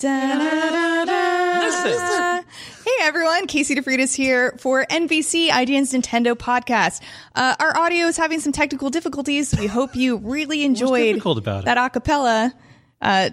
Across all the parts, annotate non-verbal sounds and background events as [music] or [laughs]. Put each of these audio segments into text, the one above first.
Da-da-da-da-da. Hey everyone, Casey DeFreitas here for NVC IGN's Nintendo podcast. Uh, our audio is having some technical difficulties. We hope you really enjoyed difficult about it? that acapella. Uh,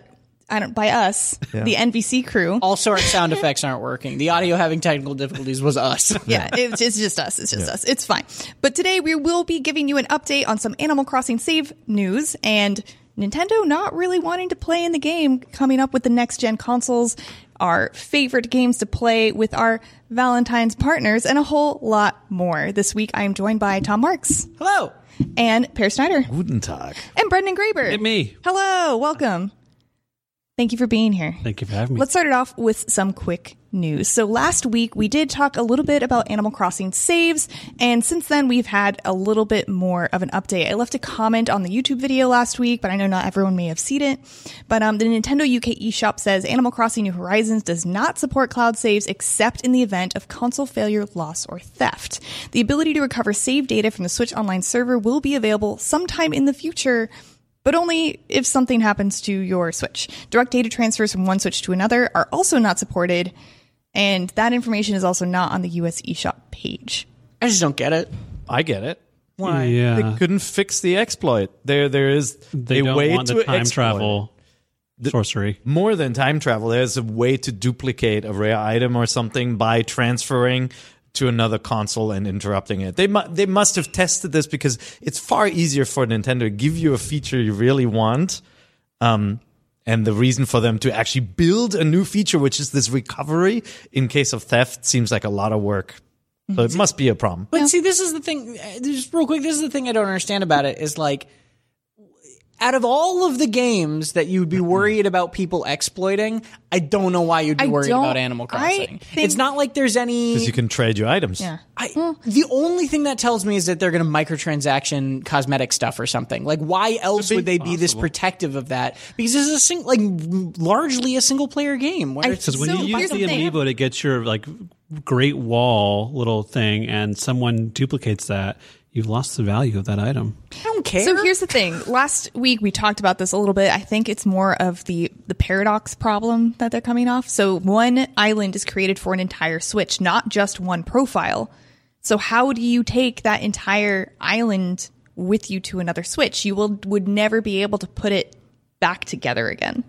I don't by us, the NVC crew. Also, our sound effects aren't working. The audio having technical difficulties was us. [laughs] yeah, it's, it's just us. It's just us. It's fine. But today we will be giving you an update on some Animal Crossing save news and Nintendo not really wanting to play in the game coming up with the next gen consoles, our favorite games to play with our Valentine's partners, and a whole lot more. This week I am joined by Tom Marks Hello. and Peer Schneider Guten Tag. and Brendan Graeber. And me. Hello, welcome. Thank you for being here. Thank you for having me. Let's start it off with some quick news. So last week we did talk a little bit about Animal Crossing saves, and since then we've had a little bit more of an update. I left a comment on the YouTube video last week, but I know not everyone may have seen it. But um, the Nintendo UK eShop says Animal Crossing New Horizons does not support cloud saves except in the event of console failure, loss, or theft. The ability to recover save data from the Switch Online server will be available sometime in the future but only if something happens to your Switch. Direct data transfers from one Switch to another are also not supported, and that information is also not on the US eShop page. I just don't get it. I get it. Why? yeah. They couldn't fix the exploit. There, there is they a don't way want to the time exploit travel sorcery. More than time travel, there's a way to duplicate a rare item or something by transferring to another console and interrupting it. They mu- they must have tested this because it's far easier for Nintendo to give you a feature you really want. Um, and the reason for them to actually build a new feature, which is this recovery in case of theft, seems like a lot of work. So it must be a problem. But see, this is the thing. uh, Just real quick, this is the thing I don't understand about it. Is like, out of all of the games that you'd be worried about people exploiting, I don't know why you'd be I worried don't- about Animal I Crossing. think- it's not like there's any. Because you can trade your items. Yeah. I, the only thing that tells me is that they're going to microtransaction cosmetic stuff or something. Like, why else would they be this protective of that? Because this is a sing- like largely a single player game. Where it's Because when So you here's use the the thing. amiibo to get your like Great Wall little thing, and someone duplicates that, you've lost the value of that item. I don't care. So here's the thing. Last week we talked about this a little bit. I think it's more of the the paradox problem that they're coming off. So one island is created for an entire Switch, not just one profile. So how do you take that entire island with you to another Switch? You will would never be able to put it back together again.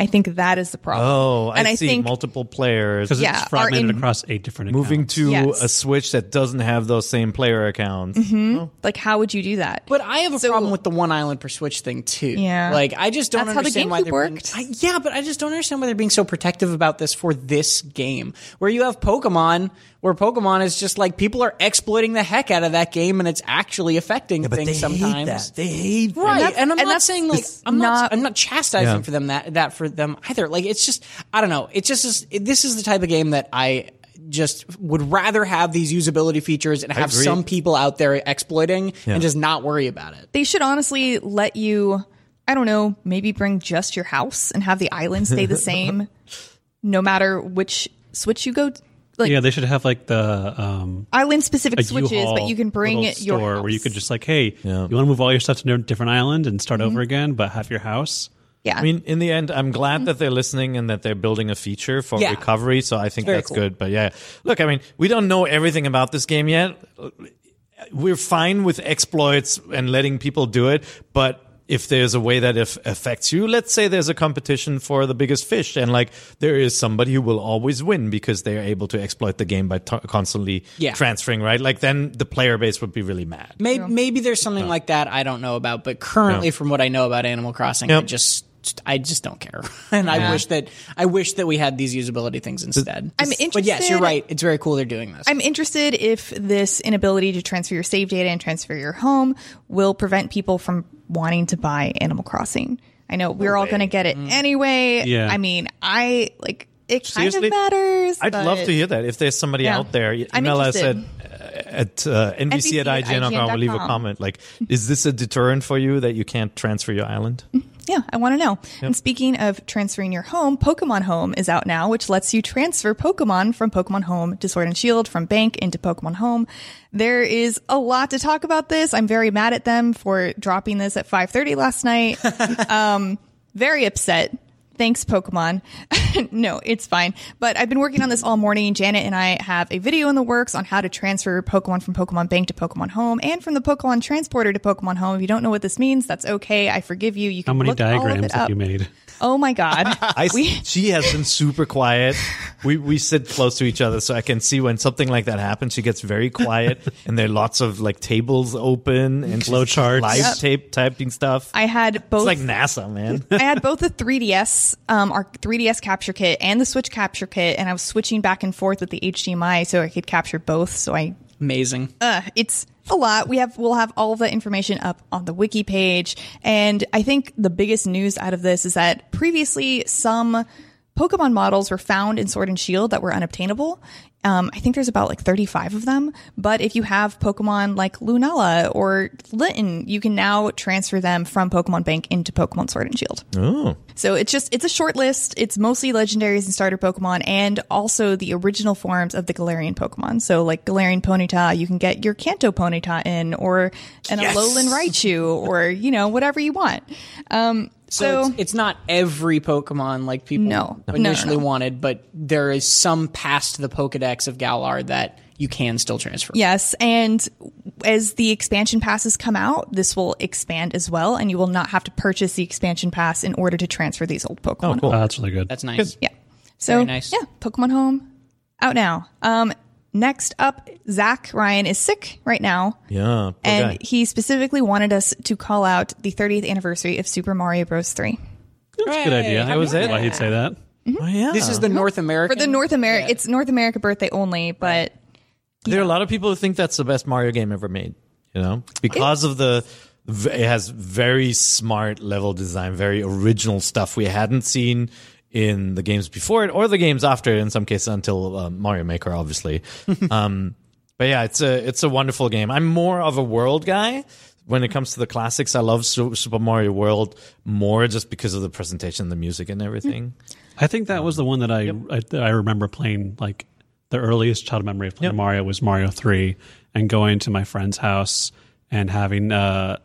I think that is the problem. Oh, and I see. think Multiple players Because Yeah, it's fragmented are in- across eight different moving accounts. to Yes. a Switch that doesn't have those same player accounts. Mm-hmm. like how would you do that? But I have a So- problem with the one island per Switch thing too. Yeah. like I just don't That's how the understand why they're worked. Being, I, yeah, but I just don't understand why they're being so protective about this for this game, where you have Pokemon, where Pokemon is just like people are exploiting the heck out of that game, and it's actually affecting things sometimes. They hate that. Right, that's- and I'm and not saying like I'm not, not- I'm not chastising Yeah. for them that that for them either. Like it's just I don't know. It's just is. It, this is the type of game that I just would rather have these usability features and have some people out there exploiting Yeah. and just not worry about it. they should honestly let you i don't know maybe bring just your house and have the island stay the [laughs] same no matter which switch you go like Yeah, they should have like the um, island specific switches U-Haul but you can bring it your store house. where you could just like, hey, Yeah. you want to move all your stuff to a different island and start Mm-hmm. over again, but have your house. yeah I mean, in the end, I'm glad that they're listening and that they're building a feature for Yeah. recovery. So I think Very that's cool. good. But yeah, look, I mean, we don't know everything about this game yet. We're fine with exploits and letting people do it, but if there's a way that if affects you, let's say there's a competition for the biggest fish, and like there is somebody who will always win because they are able to exploit the game by t- constantly Yeah. transferring, right? Like then the player base would be really mad. Maybe, maybe there's something like that I don't know about, but currently, Yeah. from what I know about Animal Crossing, I Yep. just I just don't care, [laughs] and I wish that I wish that we had these usability things instead. I'm But yes, you're right. It's very cool they're doing this. i'm interested if this inability to transfer your save data and transfer your home will prevent people from wanting to buy animal crossing i know we're all going to get it anyway Yeah. i mean i like it kind Seriously? of matters I'd love to hear that. If there's somebody Yeah. out there, I'm email us at, at uh, NVC, at NVC at IGN.com, leave a comment. Like, is this a deterrent for you that you can't transfer your island? [laughs] Yeah, I want to know. And speaking of transferring your home, Pokemon Home is out now, which lets you transfer Pokemon from Pokemon Home to Sword and Shield, from Bank into Pokemon Home. There is a lot to talk about this. I'm very mad at them for dropping this at 5:30 last night. [laughs] um, very upset. Thanks, Pokemon. [laughs] no, it's fine. But I've been working on this all morning. Janet and I have a video in the works on how to transfer Pokemon from Pokemon Bank to Pokemon Home and from the Pokemon Transporter to Pokemon Home. If you don't know what this means, that's okay. I forgive you. You can How many look all of diagrams have you made? Oh my god. [laughs] I, We- she has been super quiet. We we sit close to each other, so I can see when something like that happens. She gets very quiet, [laughs] and there are lots of like tables open and Flow she's charts. live Yep. tape typing stuff. I had both it's like NASA, man. [laughs] I had both the 3DS, um, our 3DS capture kit and the Switch capture kit, and I was switching back and forth with the HDMI so I could capture both. So I, Amazing. uh, it's a lot. We have, we'll have all of that information up on the wiki page. And I think the biggest news out of this is that previously some Pokemon models were found in Sword and Shield that were unobtainable. Um, I think there's about like 35 of them. But if you have Pokemon like Lunala or Litten, you can now transfer them from Pokemon Bank into Pokemon Sword and Shield. oh, So it's just it's a short list. It's mostly legendaries and starter Pokemon, and also the original forms of the Galarian Pokemon. So like Galarian Ponyta, you can get your Kanto Ponyta in, or an Alolan Raichu, or you know whatever you want. Um, So, so it's, it's not every Pokemon like people No. No, no, initially no. wanted, but there is some past the Pokedex of Galar that you can still transfer. yes, and as the expansion passes come out, this will expand as well, and you will not have to purchase the expansion pass in order to transfer these old Pokemon. oh, cool. Oh, that's really good. That's nice. Yeah. So Very nice. yeah, Pokemon Home out now. Um, next up, Zach Ryan is sick right now. yeah, and guy. he specifically wanted us to call out the 30th anniversary of Super Mario Bros. 3 That's a good idea. That was it? Why he'd say that? Mm-hmm. Oh, yeah. This is the North America. for American. the North America. It's North America birthday only, but There are a lot of people who think that's the best Mario game ever made. You know, because of the it has very smart level design, very original stuff we hadn't seen in the games before it or the games after it. In some cases, until uh, Mario Maker, obviously. [laughs] um, but yeah, it's a it's a wonderful game. I'm more of a world guy. When it comes to the classics, I love Super Mario World more just because of the presentation, the music, and everything. I think that was the one that I I, that I remember playing. Like the earliest childhood memory of playing Yep. Mario was Mario Three, and going to my friend's house and having uh,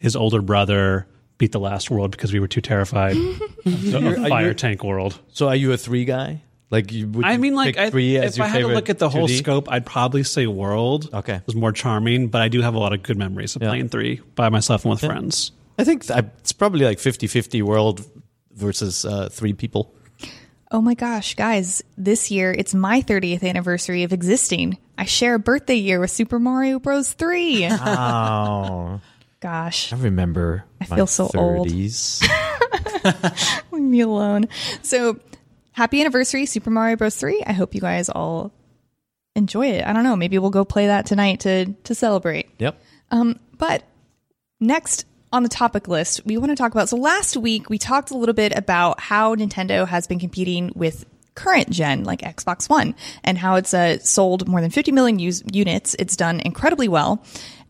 his older brother beat the last world because we were too terrified [laughs] of, of Fire Tank World. So, are you a three guy? Like you? Would I you mean, like pick I, three as if your I had to favorite look at the whole 2D? scope, I'd probably say World. Okay. was more charming, but I do have a lot of good memories of playing three by myself and with friends. I think th- it's probably like 50-50 world versus uh, three people. oh my gosh, guys, this year it's my 30th anniversary of existing. I share a birthday year with Super Mario Bros. 3. Oh, [laughs] gosh, I remember. I feel so old. 30s. [laughs] leave me alone. So, happy anniversary, Super Mario Bros. 3. I hope you guys all enjoy it. I don't know, maybe we'll go play that tonight to to celebrate. Yep. Um, but next on the topic list, we want to talk about. So last week we talked a little bit about how Nintendo has been competing with current gen like Xbox One and how it's uh, sold more than 50 million use- units. It's done incredibly well,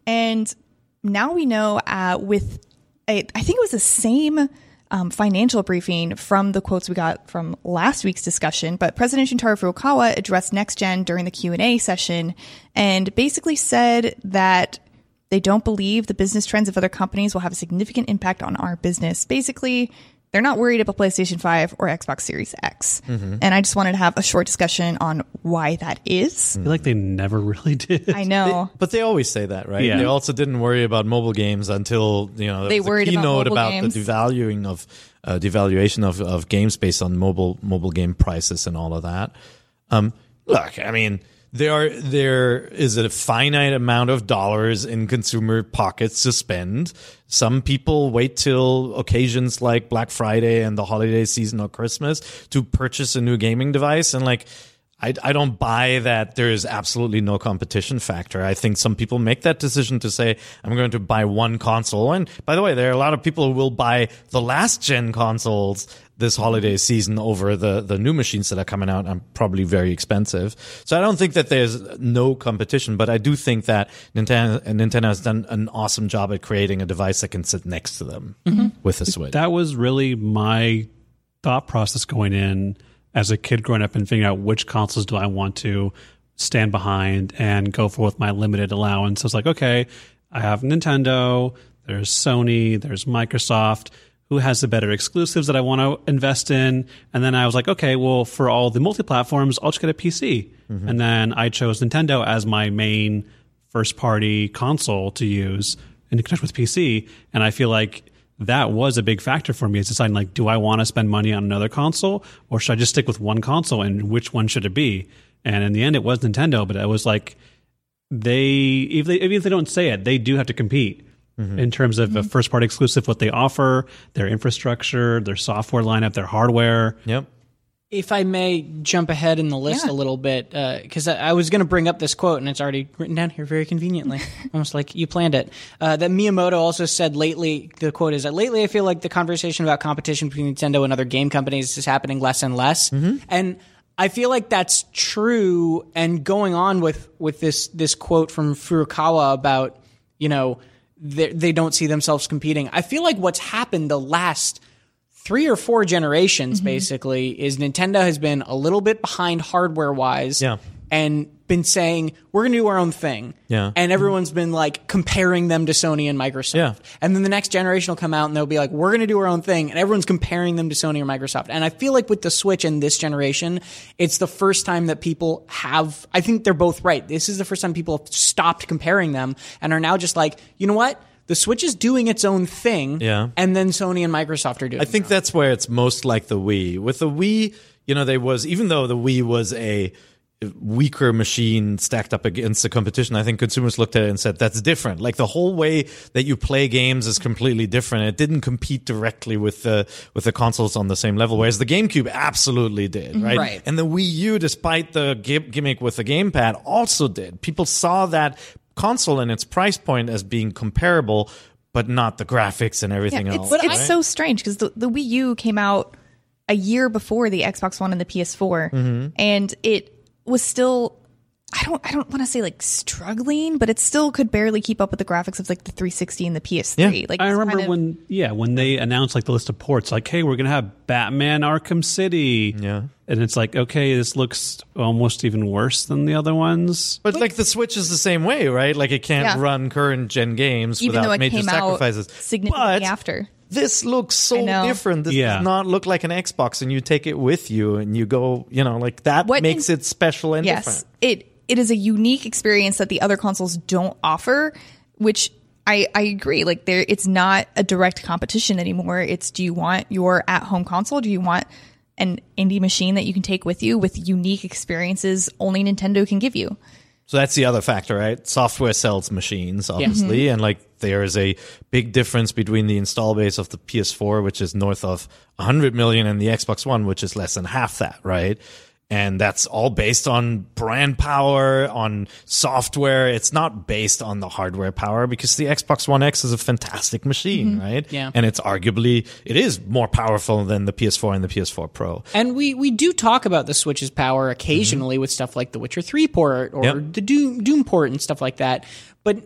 and now we know uh, with a, I think it was the same. Um, financial briefing from the quotes we got from last week's discussion, but President Shuntaro Furukawa addressed next gen during the Q and A session, and basically said that they don't believe the business trends of other companies will have a significant impact on our business. Basically, they're not worried about PlayStation 5 or Xbox Series X. And I just wanted to have a short discussion on why that is. I feel like they never really did. I know. But they always say that, right? Yeah. They also didn't worry about mobile games until you know They was a worried about keynote mobile about, the devaluing of uh, devaluation of, of games based on mobile mobile game prices and all of that. Um, look, I mean, there are there is a finite amount of dollars in consumer pockets to spend. Some people wait till occasions like Black Friday and the holiday season or Christmas to purchase a new gaming device, and like. I, I don't buy that there is absolutely no competition factor. I think some people make that decision to say, I'm going to buy one console. And by the way, there are a lot of people who will buy the last gen consoles this holiday season over the, the new machines that are coming out and probably very expensive. So I don't think that there's no competition, but I do think that Nintendo, Nintendo has done an awesome job at creating a device that can sit next to them mm-hmm. with a Switch. that was really my thought process going in as a kid growing up and figuring out which consoles do I want to stand behind and go for with my limited allowance. I was like, okay, I have Nintendo, there's Sony, there's Microsoft. who has the better exclusives that I want to invest in. And then I was like, okay, well, for all the multi platforms, I'll just get a PC. Mm-hmm. And then I chose Nintendo as my main first party console to use and to connect with PC. And I feel like that was a big factor for me is deciding like, do I want to spend money on another console or should I just stick with one console and which one should it be? And in the end, it was Nintendo, but it was like, they, if they, even if they don't say it, they do have to compete mm-hmm. in terms of a mm-hmm. first party exclusive, what they offer, their infrastructure, their software lineup, their hardware. Yep. If I may jump ahead in the list Yeah. a little bit, because I, I was going to bring up this quote and it's already written down here very conveniently, [laughs] almost like you planned it. Uh, that Miyamoto also said lately, the quote is that lately I feel like the conversation about competition between Nintendo and other game companies is happening less and less. And I feel like that's true. And going on with, with this, this quote from Furukawa about, you know, they, they don't see themselves competing. I feel like what's happened the last three or four generations Mm-hmm. basically is Nintendo has been a little bit behind hardware wise Yeah. and been saying we're going to do our own thing. Yeah. And everyone's been like comparing them to Sony and Microsoft. Yeah. And then the next generation will come out and they'll be like we're going to do our own thing and everyone's comparing them to Sony or Microsoft. And I feel like with the Switch in this generation, it's the first time that people have I think they're both right. This is the first time people have stopped comparing them and are now just like, "You know what? The Switch is doing its own thing." Yeah. And then Sony and Microsoft are doing I think that's where it's most like the Wii. With the Wii, you know, there was even though the Wii was a weaker machine stacked up against the competition, I think consumers looked at it and said that's different. Like the whole way that you play games is completely different. It didn't compete directly with the with the consoles on the same level, whereas the GameCube absolutely did, mm-hmm. right? Right. And the Wii U, despite the gimmick with the gamepad, also did. People saw that console and its price point as being comparable. But not the graphics and everything Yeah, else. it's, it's right? so strange because the, the Wii U came out a year before the Xbox One and the PS4, Mm-hmm. and it was still. I don't. I don't want to say like struggling, but it still could barely keep up with the graphics of like the 360 and the PS3. Yeah. Like I remember kind of- when, yeah, when they announced like the list of ports, like, hey, we're gonna have Batman Arkham City, Yeah. And it's like, okay, this looks almost even worse than the other ones. But like the Switch is the same way, right? Like it can't Yeah. run current gen games even without though it major came sacrifices. out significantly but after. this looks so different. This Yeah. does not look like an Xbox, and you take it with you, and you go, you know, like that What makes in- it special and yes different. it it is a unique experience that the other consoles don't offer which I, I agree like there it's not a direct competition anymore it's do you want your at home console do you want an indie machine that you can take with you with unique experiences only Nintendo can give you So that's the other factor, right? Software sells machines, obviously, Mm-hmm. and like there is a big difference between the install base of the PS4, which is north of 100 million, and the Xbox One, which is less than half that, right? And that's all based on brand power, on software. It's not based on the hardware power because the Xbox One X is a fantastic machine, right? Yeah. And it's arguably, it is more powerful than the PS4 and the PS4 Pro. And we, we do talk about the Switch's power occasionally with stuff like the Witcher 3 port or Mm-hmm. Yep. the Doom, Doom port and stuff like that, but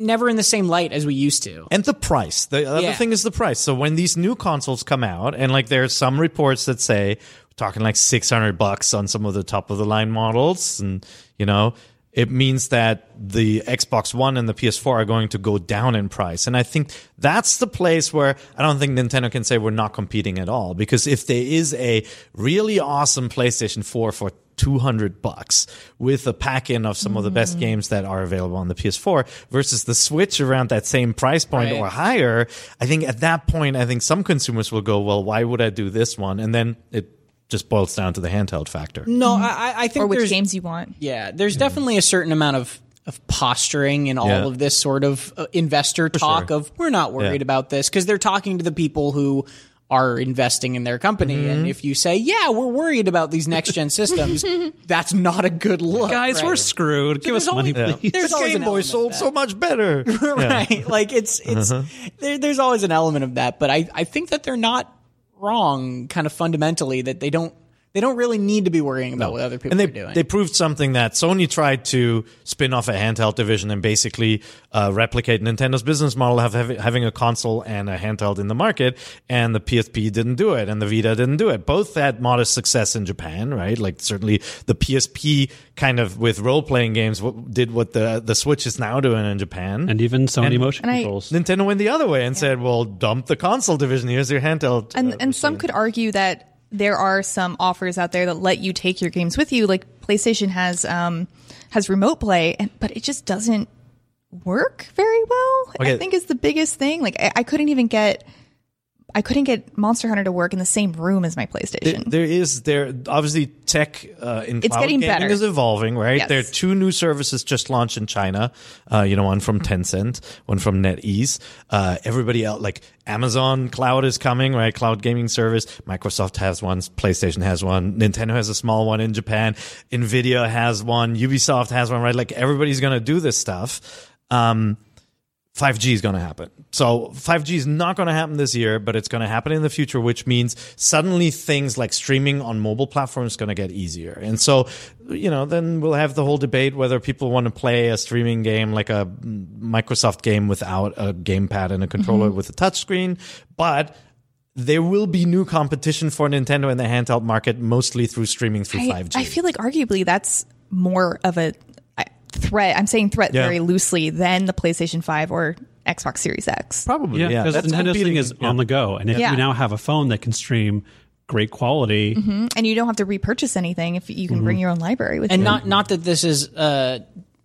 never in the same light as we used to. And the price. The other Yeah. thing is the price. So when these new consoles come out, and like there's some reports that say we're talking like 600 bucks on some of the top of the line models, and you know, it means that the Xbox One and the PS4 are going to go down in price. And I think that's the place where I don't think Nintendo can say we're not competing at all. Because if there is a really awesome PlayStation 4 for 200 bucks with a pack in of some of the best mm. games that are available on the PS4 versus the Switch around that same price point Right. or higher, I think at that point, I think some consumers will go, well, why would I do this one? And then it just boils down to the handheld factor. No, mm. I, I- I think or which games you want Yeah, there's mm. definitely a certain amount of of posturing in all Yeah. of this sort of uh, investor talk sure. of we're not worried Yeah. about this because they're talking to the people who are investing in their company Mm-hmm. and if you say yeah we're worried about these next gen systems [laughs] that's not a good look Guys, right? we're screwed. Give us there's money, always- please. there's This always Game Boy sold so much better. [laughs] right like it's it's there, there's always an element of that but I, I think that they're not wrong kind of fundamentally that they don't they don't really need to be worrying about what other people and they, are doing. They proved something that Sony tried to spin off a handheld division and basically uh, replicate Nintendo's business model of having, having a console and a handheld in the market, and the PSP didn't do it, and the Vita didn't do it. Both had modest success in Japan, right? Like certainly the PSP kind of with role playing games did what the the Switch is now doing in Japan, and even Sony And- motion and I- controls. Nintendo went the other way and said, "Well, dump the console division. Here's your handheld." and uh, and some could argue that there are some offers out there that let you take your games with you. Like playstation has um has remote play and but it just doesn't work very well i think is the biggest thing. Like I, I couldn't even get i couldn't get monster hunter to work in the same room as my There- playstation there is there obviously tech uh, in It's cloud getting gaming better. is evolving, right? Yes. There are two new services just launched in China. Uh, you know, one from Tencent, one from NetEase. Uh, everybody else, like Amazon Cloud is coming, right? Cloud gaming service. Microsoft has one. PlayStation has one. Nintendo has a small one in Japan. Nvidia has one. Ubisoft has one, right? Like everybody's gonna do this stuff. Um, 5G is going to happen. So 5G is not going to happen this year, but it's going to happen in the future, which means suddenly things like streaming on mobile platforms is going to get easier. And so, you know, then we'll have the whole debate whether people want to play a streaming game like a Microsoft game without a gamepad and a controller mm-hmm. with a touchscreen. But there will be new competition for Nintendo in the handheld market, mostly through streaming through I, 5G. I feel like arguably that's more of a threat i'm saying threat Yeah. very loosely than the playstation 5 or xbox series x Probably, yeah, yeah. because That's Nintendo's competing- thing is yeah. on the go, and if Yeah. you now have a phone that can stream great quality, mm-hmm, and you don't have to repurchase anything if you can bring mm-hmm. your own library with and you not not that this is uh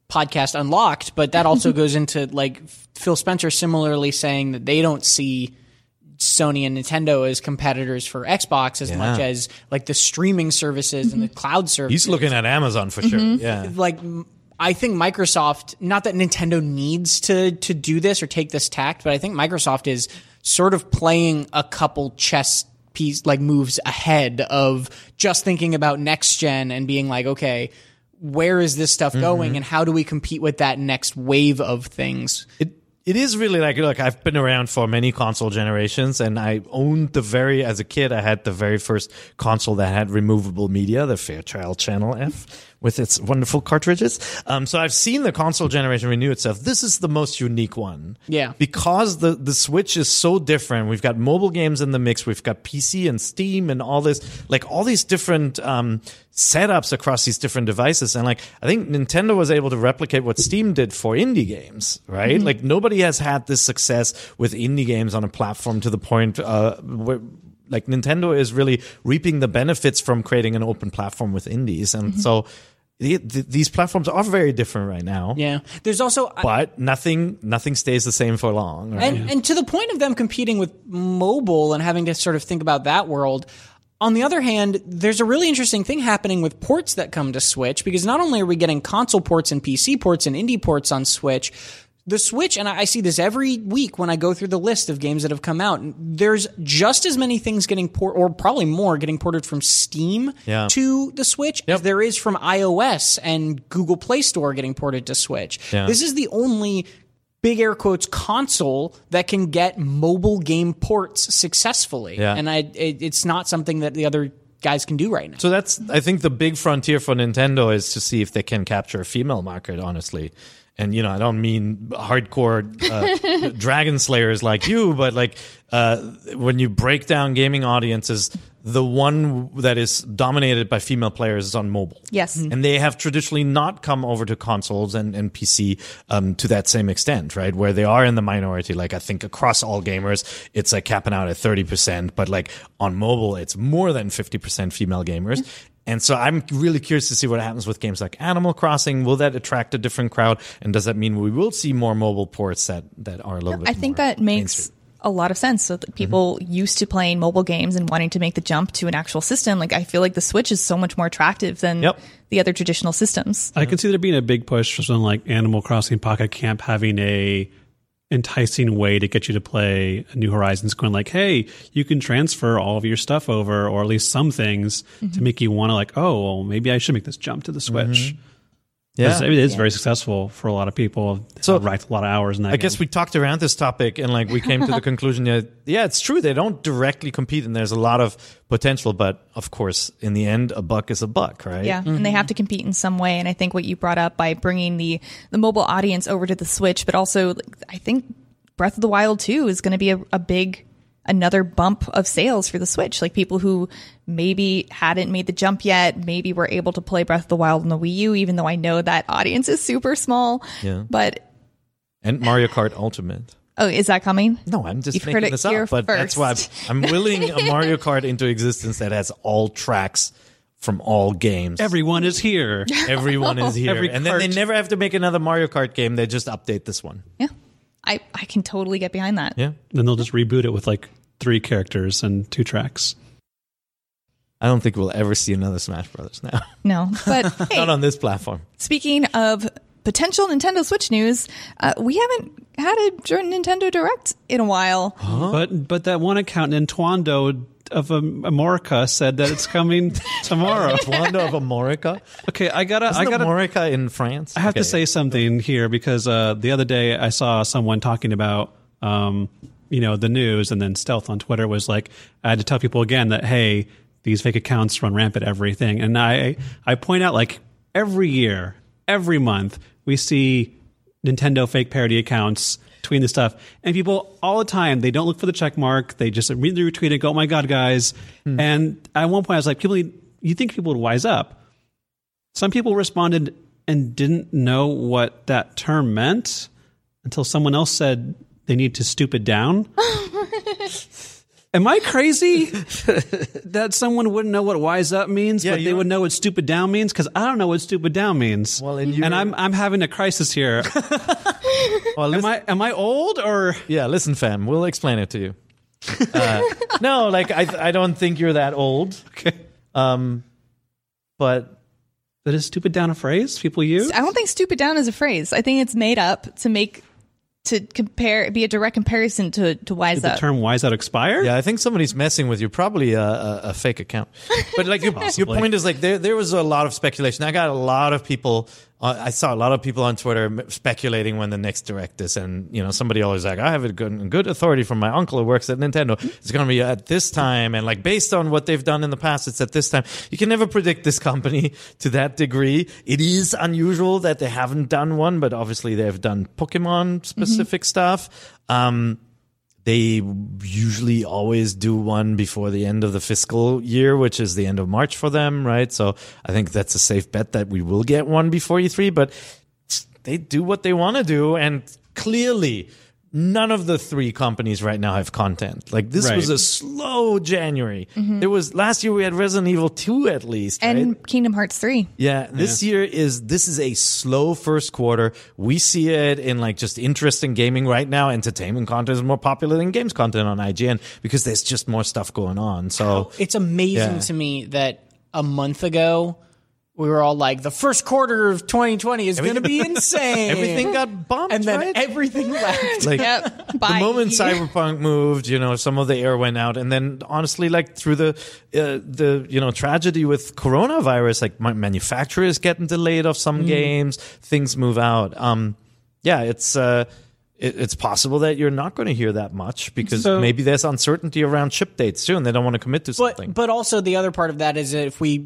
podcast unlocked but that also [laughs] goes into like phil spencer similarly saying that they don't see sony and nintendo as competitors for xbox as much as like the streaming services and the mm-hmm. cloud services He's looking at Amazon for sure. Yeah. like m- I think Microsoft, not that Nintendo needs to to do this or take this tact, but I think Microsoft is sort of playing a couple chess piece like moves ahead of just thinking about next gen and being like, okay, where is this stuff going mm-hmm. and how do we compete with that next wave of things? it it is really like look i've been around for many console generations and i owned the very as a kid i had the very first console that had removable media the fairchild channel f with its wonderful cartridges. Um, so i've seen the console generation renew itself. This is the most unique one. Yeah. because the the switch is so different we've got mobile games in the mix we've got pc and steam and all this like all these different um, setups across these different devices and like i think nintendo was able to replicate what steam did for indie games right like nobody has had this success with indie games on a platform to the point uh, where like nintendo is really reaping the benefits from creating an open platform with indies and so the, the, these platforms are very different right now Yeah. There's also but nothing nothing stays the same for long right? And, and to the point of them competing with mobile and having to sort of think about that world. On the other hand, there's a really interesting thing happening with ports that come to Switch because not only are we getting console ports and PC ports and indie ports on Switch, the Switch, and I see this every week when I go through the list of games that have come out. There's just as many things getting port, or probably more, getting ported from Steam Yeah. to the Switch as there is from iOS and Google Play Store getting ported to Switch. Yeah. This is the only big air quotes console that can get mobile game ports successfully. Yeah. And I, it, it's not something that the other guys can do right now. So that's I think the big frontier for Nintendo is to see if they can capture a female market, honestly. And you know, I don't mean hardcore uh, [laughs] dragon slayers like you, but like uh, when you break down gaming audiences, the one that is dominated by female players is on mobile. Yes. Mhm. and they have traditionally not come over to consoles and, and PC um, to that same extent, right? Where they are in the minority. Like I think across all gamers, it's like capping out at thirty percent, but like on mobile, it's more than fifty percent female gamers. And so I'm really curious to see what happens with games like Animal Crossing. Will that attract a different crowd? And does that mean we will see more mobile ports that, that are a little bit I think more that makes a lot of sense. So that people mm-hmm. used to playing mobile games and wanting to make the jump to an actual system. Like I feel like the Switch is so much more attractive than Yep. the other traditional systems. I can see there being a big push for something like Animal Crossing Pocket Camp having a enticing way to get you to play New Horizons, going like, "Hey, you can transfer all of your stuff over, or at least some things, to mm-hmm. make you want to like, oh, well, maybe I should make this jump to the Switch." It's- Yeah. it is very successful for a lot of people. So- uh, So right, a lot of hours in that. I guess we talked around this topic and like we came to the [laughs] conclusion that yeah, it's true they don't directly compete and there's a lot of potential, but of course, in the end, a buck is a buck, right? Yeah, and they mm-hmm. have to compete in some way. And I think what you brought up by bringing the the mobile audience over to the Switch, but also like, I think Breath of the Wild 2 is going to be a, a big another bump of sales for the Switch. Like people who maybe hadn't made the jump yet, maybe were able to play Breath of the Wild on the Wii U, even though I know that audience is super small. Yeah. But And Mario Kart Ultimate. oh, is that coming? No, I'm just You've heard making it this here up, but that's why I'm. I'm willing a [laughs] Mario Kart into existence that has all tracks from all games. everyone is here. Everyone is [laughs] here, Every and then they never have to make another Mario Kart game. They just update this one. Yeah. I, I can totally get behind that. Yeah, then they'll just reboot it with like three characters and two tracks. I don't think we'll ever see another Smash Brothers now. [laughs] No, but [laughs] hey, Not on this platform. Speaking of potential Nintendo Switch news, uh, we haven't had a Nintendo Direct in a while. [gasps] But but that one account Nintuando of Amorica said that it's coming [laughs] tomorrow. Wanda of Amorica. Okay, I gotta Isn't I gotta Amorica in France? I have Okay. to say something here because uh, the other day I saw someone talking about um, you know the news, and then Stealth on Twitter was like, I had to tell people again that hey, these fake accounts run rampant everything, and I I point out like every year, every month we see Nintendo fake parody accounts tweeting the stuff, and people all the time they don't look for the check mark, they just immediately retweet it, go, oh my god, guys, hmm. and at one point I was like, people, you think people would wise up? Some people responded and didn't know what that term meant until someone else said they need to stoop it down. [laughs] Am I crazy [laughs] that someone wouldn't know what wise up means, Yeah, but they would know what stupid down means? Because I don't know what stupid down means. Well, and and I'm I'm having a crisis here. [laughs] Well, am I am I old or Yeah, listen, fam. We'll explain it to you. Uh, [laughs] no, like I, I don't think you're that old. okay? Um, but That is stupid down a phrase people use. I don't think stupid down is a phrase. I think it's made up to make to compare be a direct comparison to to wise Did the up. term wise out expire? yeah, I think somebody's messing with you. Probably a, a, a fake account. [laughs] But like your, your point is like there there was a lot of speculation. I got a lot of people. I saw a lot of people on Twitter speculating when the next direct is, and you know somebody always like I have a good good authority from my uncle who works at Nintendo. It's going to be at this time, and like based on what they've done in the past, it's at this time. You can never predict this company [laughs] to that degree. It is unusual that they haven't done one, but obviously they've done Pokemon specific stuff. Um, they usually always do one before the end of the fiscal year, which is the end of March for them, right? So I think that's a safe bet that we will get one before E3, but they do what they want to do. And clearly, none of the three companies right now have content. Like this Right. was a slow January. Mm-hmm. It was last year we had Resident Evil 2 at least, and right? Kingdom Hearts 3. Yeah, this year is this is a slow first quarter. We see it in like just interesting gaming right now. Entertainment content is more popular than games content on IGN because there's just more stuff going on. So It's amazing Yeah. to me that a month ago we were all like, the first quarter of 2020 is going to be [laughs] insane. everything got bumped, and then right? everything left. like Yep. the Bye. moment Cyberpunk moved, you know, some of the air went out, and then honestly, like through the uh, the you know tragedy with coronavirus, like my manufacturers getting delayed of some games, things move out. Um, yeah, it's. Uh, it, it's possible that you're not going to hear that much because So- maybe there's uncertainty around ship dates too, and they don't want to commit to something. But but also the other part of that is that if we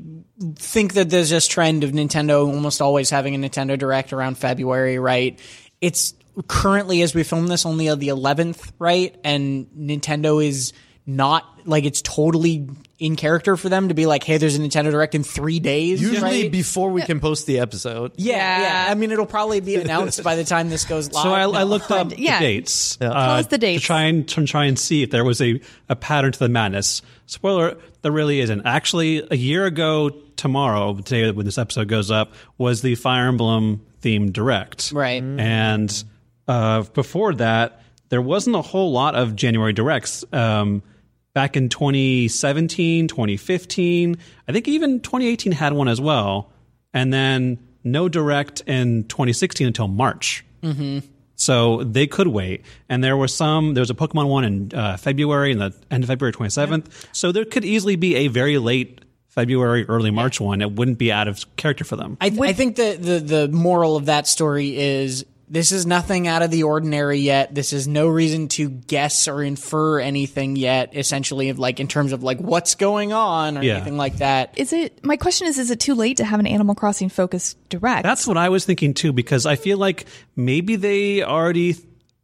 think that there's this trend of Nintendo almost always having a Nintendo Direct around February, right? It's currently as we film this only on the 11th, right? And Nintendo is not like it's totally in character for them to be like, hey, there's a Nintendo Direct in three days. Usually right? before we can post the episode. yeah, Yeah. yeah. I mean, it'll probably be announced by the time this goes live. [laughs] So I, I looked up Yeah. the dates. Tell us the dates. To try and to try and see if there was a, a pattern to the madness. Spoiler, there really isn't. Actually, a year ago tomorrow, today when this episode goes up, was the Fire Emblem themed direct. Right. And uh, before that, there wasn't a whole lot of January directs. Um, back in 2017, 2015, I think even 2018 had one as well. And then no direct in 2016 until March. So they could wait. And there was some, there was a Pokemon one in uh, February, in the end of February 27th. So there could easily be a very late February, early March one, it wouldn't be out of character for them. I, I think the, the the moral of that story is this is nothing out of the ordinary yet. This is no reason to guess or infer anything yet. Essentially, of like in terms of like what's going on or Yeah. anything like that. Is it? My question is: Is it too late to have an Animal Crossing focused direct? That's what I was thinking too, because I feel like maybe they already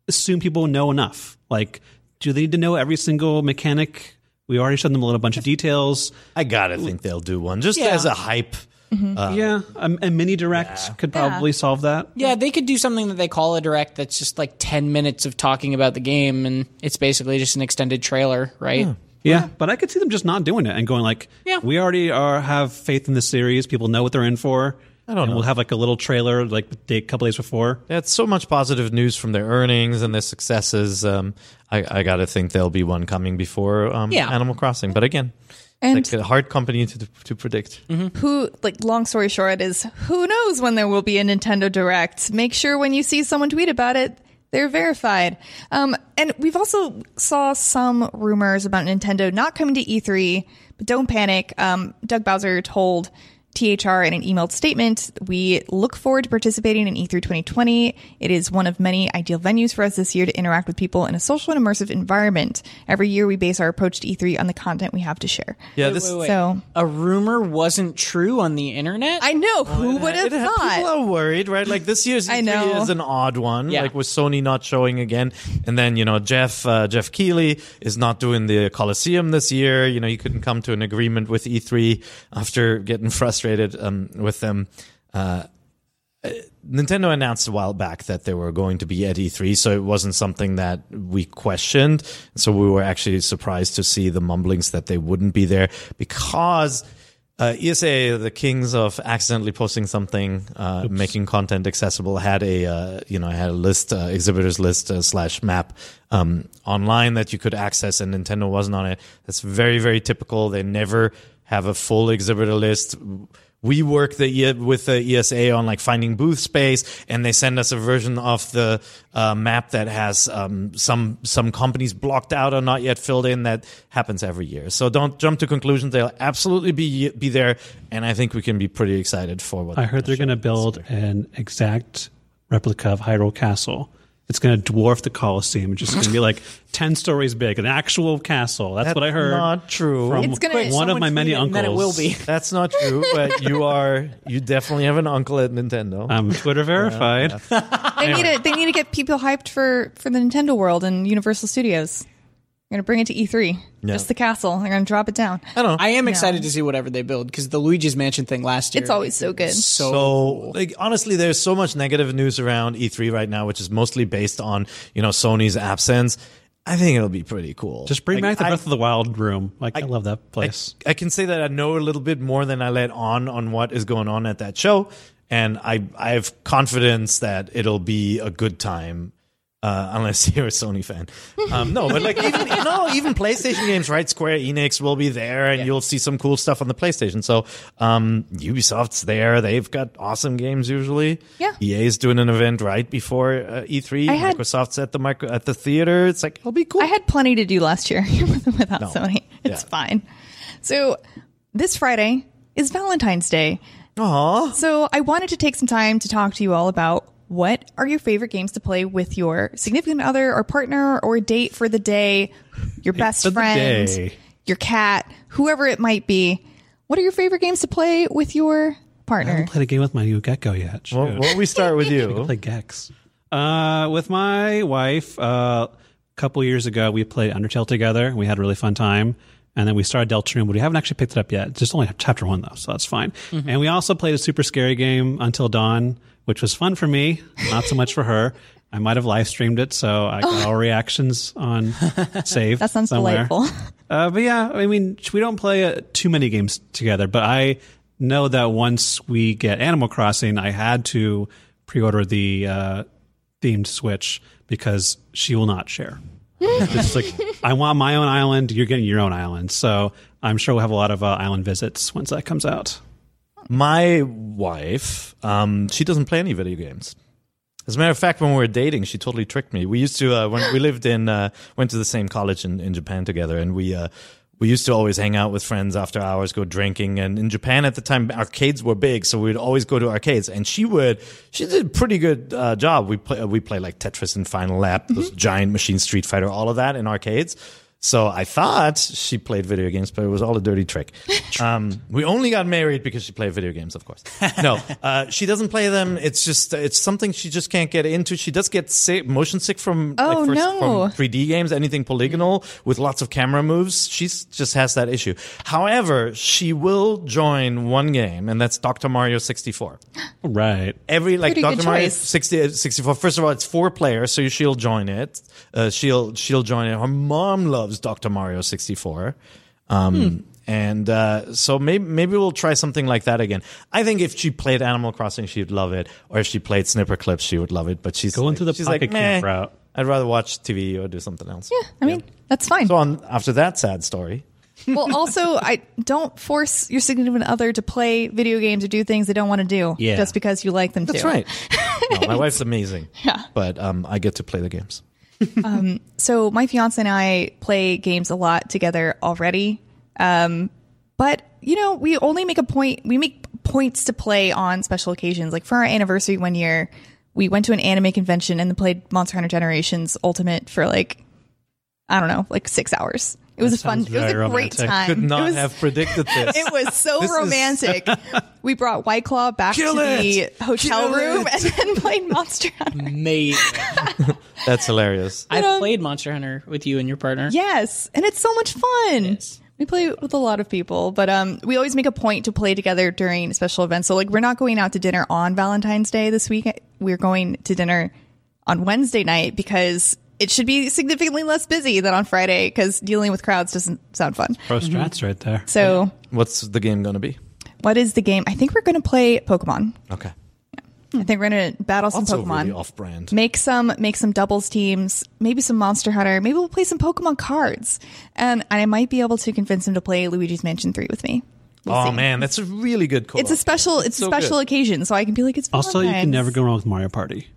assume people know enough. Like, do they need to know every single mechanic? We already showed them a little bunch of details. I gotta think they'll do one just Yeah. as a hype. Yeah, a, a mini direct could probably solve that. Yeah, they could do something that they call a direct that's just like 10 minutes of talking about the game and it's basically just an extended trailer, right? Yeah, but I could see them just not doing it and going like, Yeah. we already are have faith in the series. People know what they're in for. I don't and know. We'll have like a little trailer like a day, couple days before. That's so much positive news from their earnings and their successes. Um, I, I gotta think there'll be one coming before um, Yeah. Animal Crossing. But again, and it's like a hard company to to predict. who? Like, long story short, is who knows when there will be a Nintendo Direct? Make sure when you see someone tweet about it. They're verified. Um, and we've also saw some rumors about Nintendo not coming to E3, but don't panic. Um, Doug Bowser told THR in an emailed statement, we look forward to participating in E E3 2020. It is one of many ideal venues for us this year to interact with people in a social and immersive environment. Every year we base our approach to E3 on the content we have to share. Yeah, this Wait, wait. So A rumor wasn't true on the internet? I know who would have thought. people are worried, right? Like this year's I E3 know. is an odd one, Yeah. like with Sony not showing again, and then you know Jeff uh, Geoff Keighley is not doing the Coliseum this year. You know he couldn't come to an agreement with E3 after getting [laughs] frustrated um, with them. Uh, uh, Nintendo announced a while back that they were going to be at E3, so it wasn't something that we questioned. So we were actually surprised to see the mumblings that they wouldn't be there because uh, ESA, the kings of accidentally posting something, uh, making content accessible, had a uh, you know had a list, uh, exhibitors list uh, slash map um, online that you could access, and Nintendo wasn't on it. That's very very typical. They never have a full exhibitor list we work the with the ESA on like finding booth space, and they send us a version of the uh, map that has um, some some companies blocked out or not yet filled in. That happens every year. So don't jump to conclusions. They'll absolutely be be there, and I think we can be pretty excited for what I heard they're going to build an exact replica of Hyrule Castle. It's going to dwarf the Colosseum. It's just going to be like [laughs] 10 stories big, an actual castle. That's, That's what I heard. not true. From It's gonna- one of my many tweet it and uncles. then it will be. That's not true, but you are you definitely have an uncle at Nintendo. I'm Twitter verified. They need to they need to get people hyped for for the Nintendo World and Universal Studios. They're gonna bring it to E3. Yeah. Just the castle. They're gonna drop it down. I don't know. I am excited to see whatever they build because the Luigi's Mansion thing last year. It's always so good. So, so like honestly there's so much negative news around E3 right now which is mostly based on you know Sony's absence I think it'll be pretty cool Just bring Like, back the I- Breath of the Wild room. Like, I, love that place. I can say that I know a little bit more than I let on on what is going on at that show and I I have confidence that it'll be a good time uh, unless [laughs] you're a Sony fan. Um, no, but like even you know, even PlayStation games, right? Square Enix will be there, and you'll see some cool stuff on the PlayStation. So um, Ubisoft's there; they've got awesome games usually. Yeah. EA is doing an event right before uh, E3. I had- Microsoft's at the micro at the theater. It's like it'll be cool. I had plenty to do last year [laughs] without No. Sony. It's Yeah. fine. So this Friday is Valentine's Day. Aw. So I wanted to take some time to talk to you all about what are your favorite games to play with your significant other or partner or date for the day, your best friend, day. your cat, whoever it might be. What are your favorite games to play with your I partner? haven't played a game with my new gecko yet. Well, why don't we start with [laughs] I you? play Gex. Uh, with my wife, uh, a couple years ago, we played Undertale together. And we had a really fun time. And then we started Deltarune, but we haven't actually picked it up yet. It's just only chapter one, though, so that's fine. And we also played a super scary game, Until Dawn, which was fun for me, not so much for her. I might have live streamed it, so I got all reactions on [laughs] save. That sounds somewhere. delightful. Uh, but yeah, I mean, we don't play uh, too many games together, but I know that once we get Animal Crossing, I had to pre-order the uh, themed Switch because she will not share. [laughs] it's like I want my own island, you're getting your own island. So I'm sure we'll have a lot of uh, island visits once that comes out. My wife, um, she doesn't play any video games. As a matter of fact, when we were dating, she totally tricked me. We used to uh, when we lived in uh, went to the same college in, in Japan together, and we uh, we used to always hang out with friends after hours, go drinking. And in Japan at the time, arcades were big, so we'd always go to arcades. And she would, she did a pretty good uh, job. We play, we play like Tetris and Final Lap, those giant machine Street Fighter, all of that in arcades. So I thought she played video games, but it was all a dirty trick. Um, we only got married because she played video games, of course. [laughs] No, uh, she doesn't play them. It's just it's something she just can't get into. She does get sick, motion sick from Oh, like, first- no. from 3D games, anything polygonal with lots of camera moves. She just has that issue. However, she will join one game, and that's Dr. Mario 64 [gasps] Right. every like Pretty Dr. Mario 60, 64 first of all it's four players so she'll join it uh, she'll she'll join it her mom loves Dr. Mario 64 um Hmm. and uh, so maybe maybe we'll try something like that again. I think if she played Animal Crossing, she'd love it, or if she played Snipperclips, she would love it. But she's going like, into the she's pocket like, camp route." I'd rather watch TV or do something else. Yeah, I mean, that's fine. So on after that sad story, [laughs] well, also, I don't force your significant other to play video games or do things they don't want to do Yeah. just because you like them that's to. right. [laughs] No, my wife's amazing. Yeah. but um, I get to play the games. So my fiance and I play games a lot together already. Um, but you know, we only make a point. We make points to play on special occasions. Like for our anniversary one year, we went to an anime convention and played Monster Hunter Generations Ultimate for like I don't know, like six hours. It was a fun. sounds It was a very great romantic. time. Could not it was, have predicted [laughs] this. It was so This is- romantic. [laughs] we brought White Claw back Kill to it! the hotel Kill room it! and then played Monster Hunter. Mate, [laughs] That's hilarious. I've played Monster Hunter with you and your partner. Yes, and it's so much fun. We play with a lot of people, but um, we always make a point to play together during special events. So, like, we're not going out to dinner on Valentine's Day this week. We're going to dinner on Wednesday night because it should be significantly less busy than on Friday because dealing with crowds doesn't sound fun. Pro mm-hmm. strats right there. So, What's the game going to be? what is the game? I think we're going to play Pokemon. Okay. I think we're going to battle some Also Pokemon. really off-brand. Make some make some doubles teams, maybe some Monster Hunter, maybe we'll play some Pokemon cards. And I might be able to convince him to play Luigi's Mansion 3 with me. We'll oh see. man, that's a really good call. It's a special it's so a special good. occasion, so I can be like it's Also, you can never go wrong with Mario Party.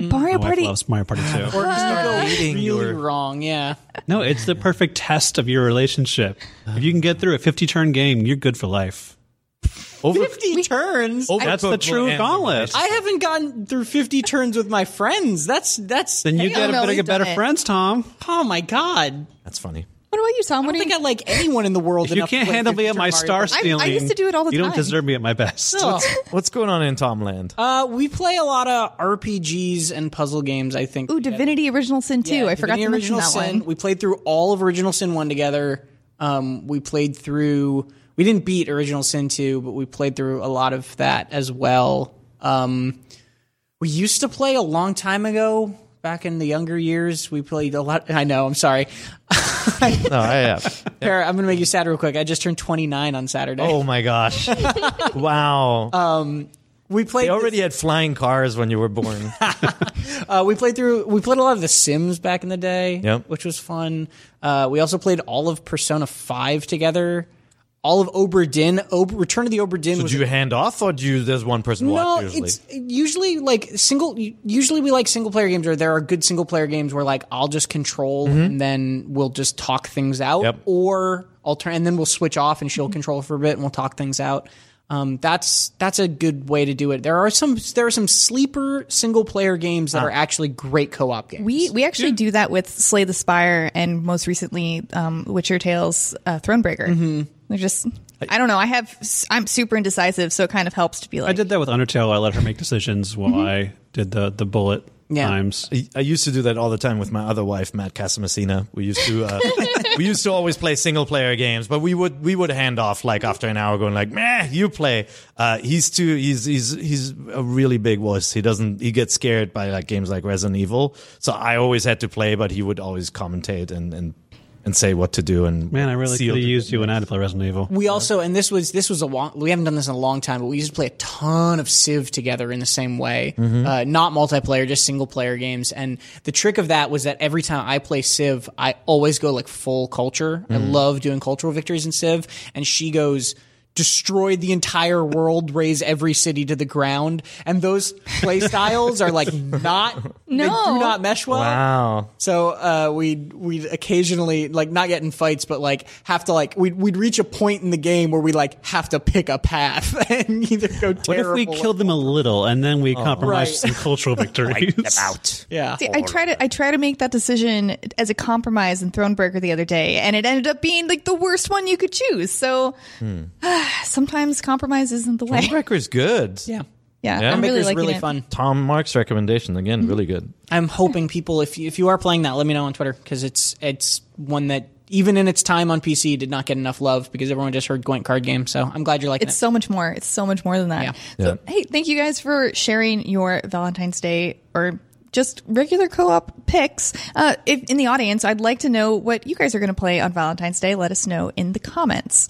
Mm-hmm. Mario My wife Party. loves Mario Party too. [laughs] Or just go [laughs] Eating really your- wrong. Yeah. no, it's the perfect test of your relationship. If you can get through a 50 turn game, you're good for life. Over, 50 turns. overcooked That's the will true end gauntlet. I haven't gotten through 50 turns with my friends. That's that's Then you Hang get on, a no, better we've get better it. friends, Tom. oh my god. That's funny. What about you, Tom? I What don't do you think I like anyone in the world. If you can't play handle me at my star Mario I, stealing, used to do it all the time. you don't deserve me at my best. Oh. What's going on in Tomland? Uh, we play a lot of RPGs and puzzle games. I think. Ooh, Divinity Original Sin 2. Yeah, I forgot Divinity to mention Original that Sin. one. We played through all of Original Sin 1 together. Um, we played through. We didn't beat Original Sin 2, but we played through a lot of that as well. Um, we used to play a long time ago. Back in the younger years, we played a lot. I know. I'm sorry. [laughs] No, I have. [laughs] Here, I'm going to make you sad real quick. I just turned 29 on Saturday. Oh my gosh! [laughs] wow. Um, we played. they already had flying cars when you were born. [laughs] Uh, we played through. We played a lot of The Sims back in the day, Yep. which was fun. Uh, we also played all of Persona Five together. All of Obra Dinn. Ob- Return of the Obra Dinn Did was you hand off, or do you? There's one person no. watch usually. It's usually like single. Usually we like single player games, or there are good single player games where like I'll just control and then we'll just talk things out, Yep. or alter, and then we'll switch off and she'll control for a bit and we'll talk things out. Um, that's that's a good way to do it. There are some there are some sleeper single player games that are actually great co op games. We we actually do that with Slay the Spire and most recently um, Witcher Tales uh, Thronebreaker. Mm-hmm. They're just I don't know. I have I'm super indecisive, so it kind of helps to be like I did that with Undertale. I let her make decisions while I did the the bullet Yeah. times. I- I used to do that all the time with my other wife, Matt Casamassina. We used to uh, [laughs] we used to always play single player games, but we would we would hand off like after an hour, going like, "Meh, you play." Uh, he's too he's he's he's a really big wuss. He doesn't he gets scared by like games like Resident Evil. So I always had to play, but he would always commentate and and and say what to do. And Man, I really could have used you when I had to play Resident Evil. We also, and this was this was a long. We haven't done this in a long time, but we used to play a ton of Civ together in the same way. Uh, not multiplayer, just single player games. And the trick of that was that every time I play Civ, I always go like full culture. I love doing cultural victories in Civ, and she goes. Destroy the entire world, raise every city to the ground, and those play [laughs] styles are like not They No. do not mesh well. Wow. So uh, we'd we'd occasionally like not get in fights, but like have to like we'd we'd reach a point in the game where we like have to pick a path [laughs] and either go What if we killed them a little and then we compromised Right. some cultural [laughs] victories? Out. Yeah. See, I try to I try to make that decision as a compromise in Thronebreaker the other day, and it ended up being like the worst one you could choose. So [sighs] [sighs] [sighs] sometimes compromise isn't the way. Breaker's good. [laughs] Yeah. Yeah, Yeah. I'm really Maker's liking really it. fun. Tom Mark's recommendation again, really good. I'm hoping people, if you, if you are playing that, let me know on Twitter because it's it's one that even in its time on PC did not get enough love because everyone just heard Gwent card game. So I'm glad you're liking It's it. so much more. It's so much more than that. Yeah. So, hey, thank you guys for sharing your Valentine's Day or just regular co-op picks. Uh, if in the audience, I'd like to know what you guys are going to play on Valentine's Day. Let us know in the comments.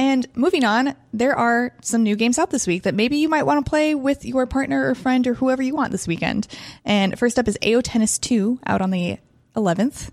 And moving on, there are some new games out this week that maybe you might want to play with your partner or friend or whoever you want this weekend. And first up is AO Tennis 2 out on the 11th.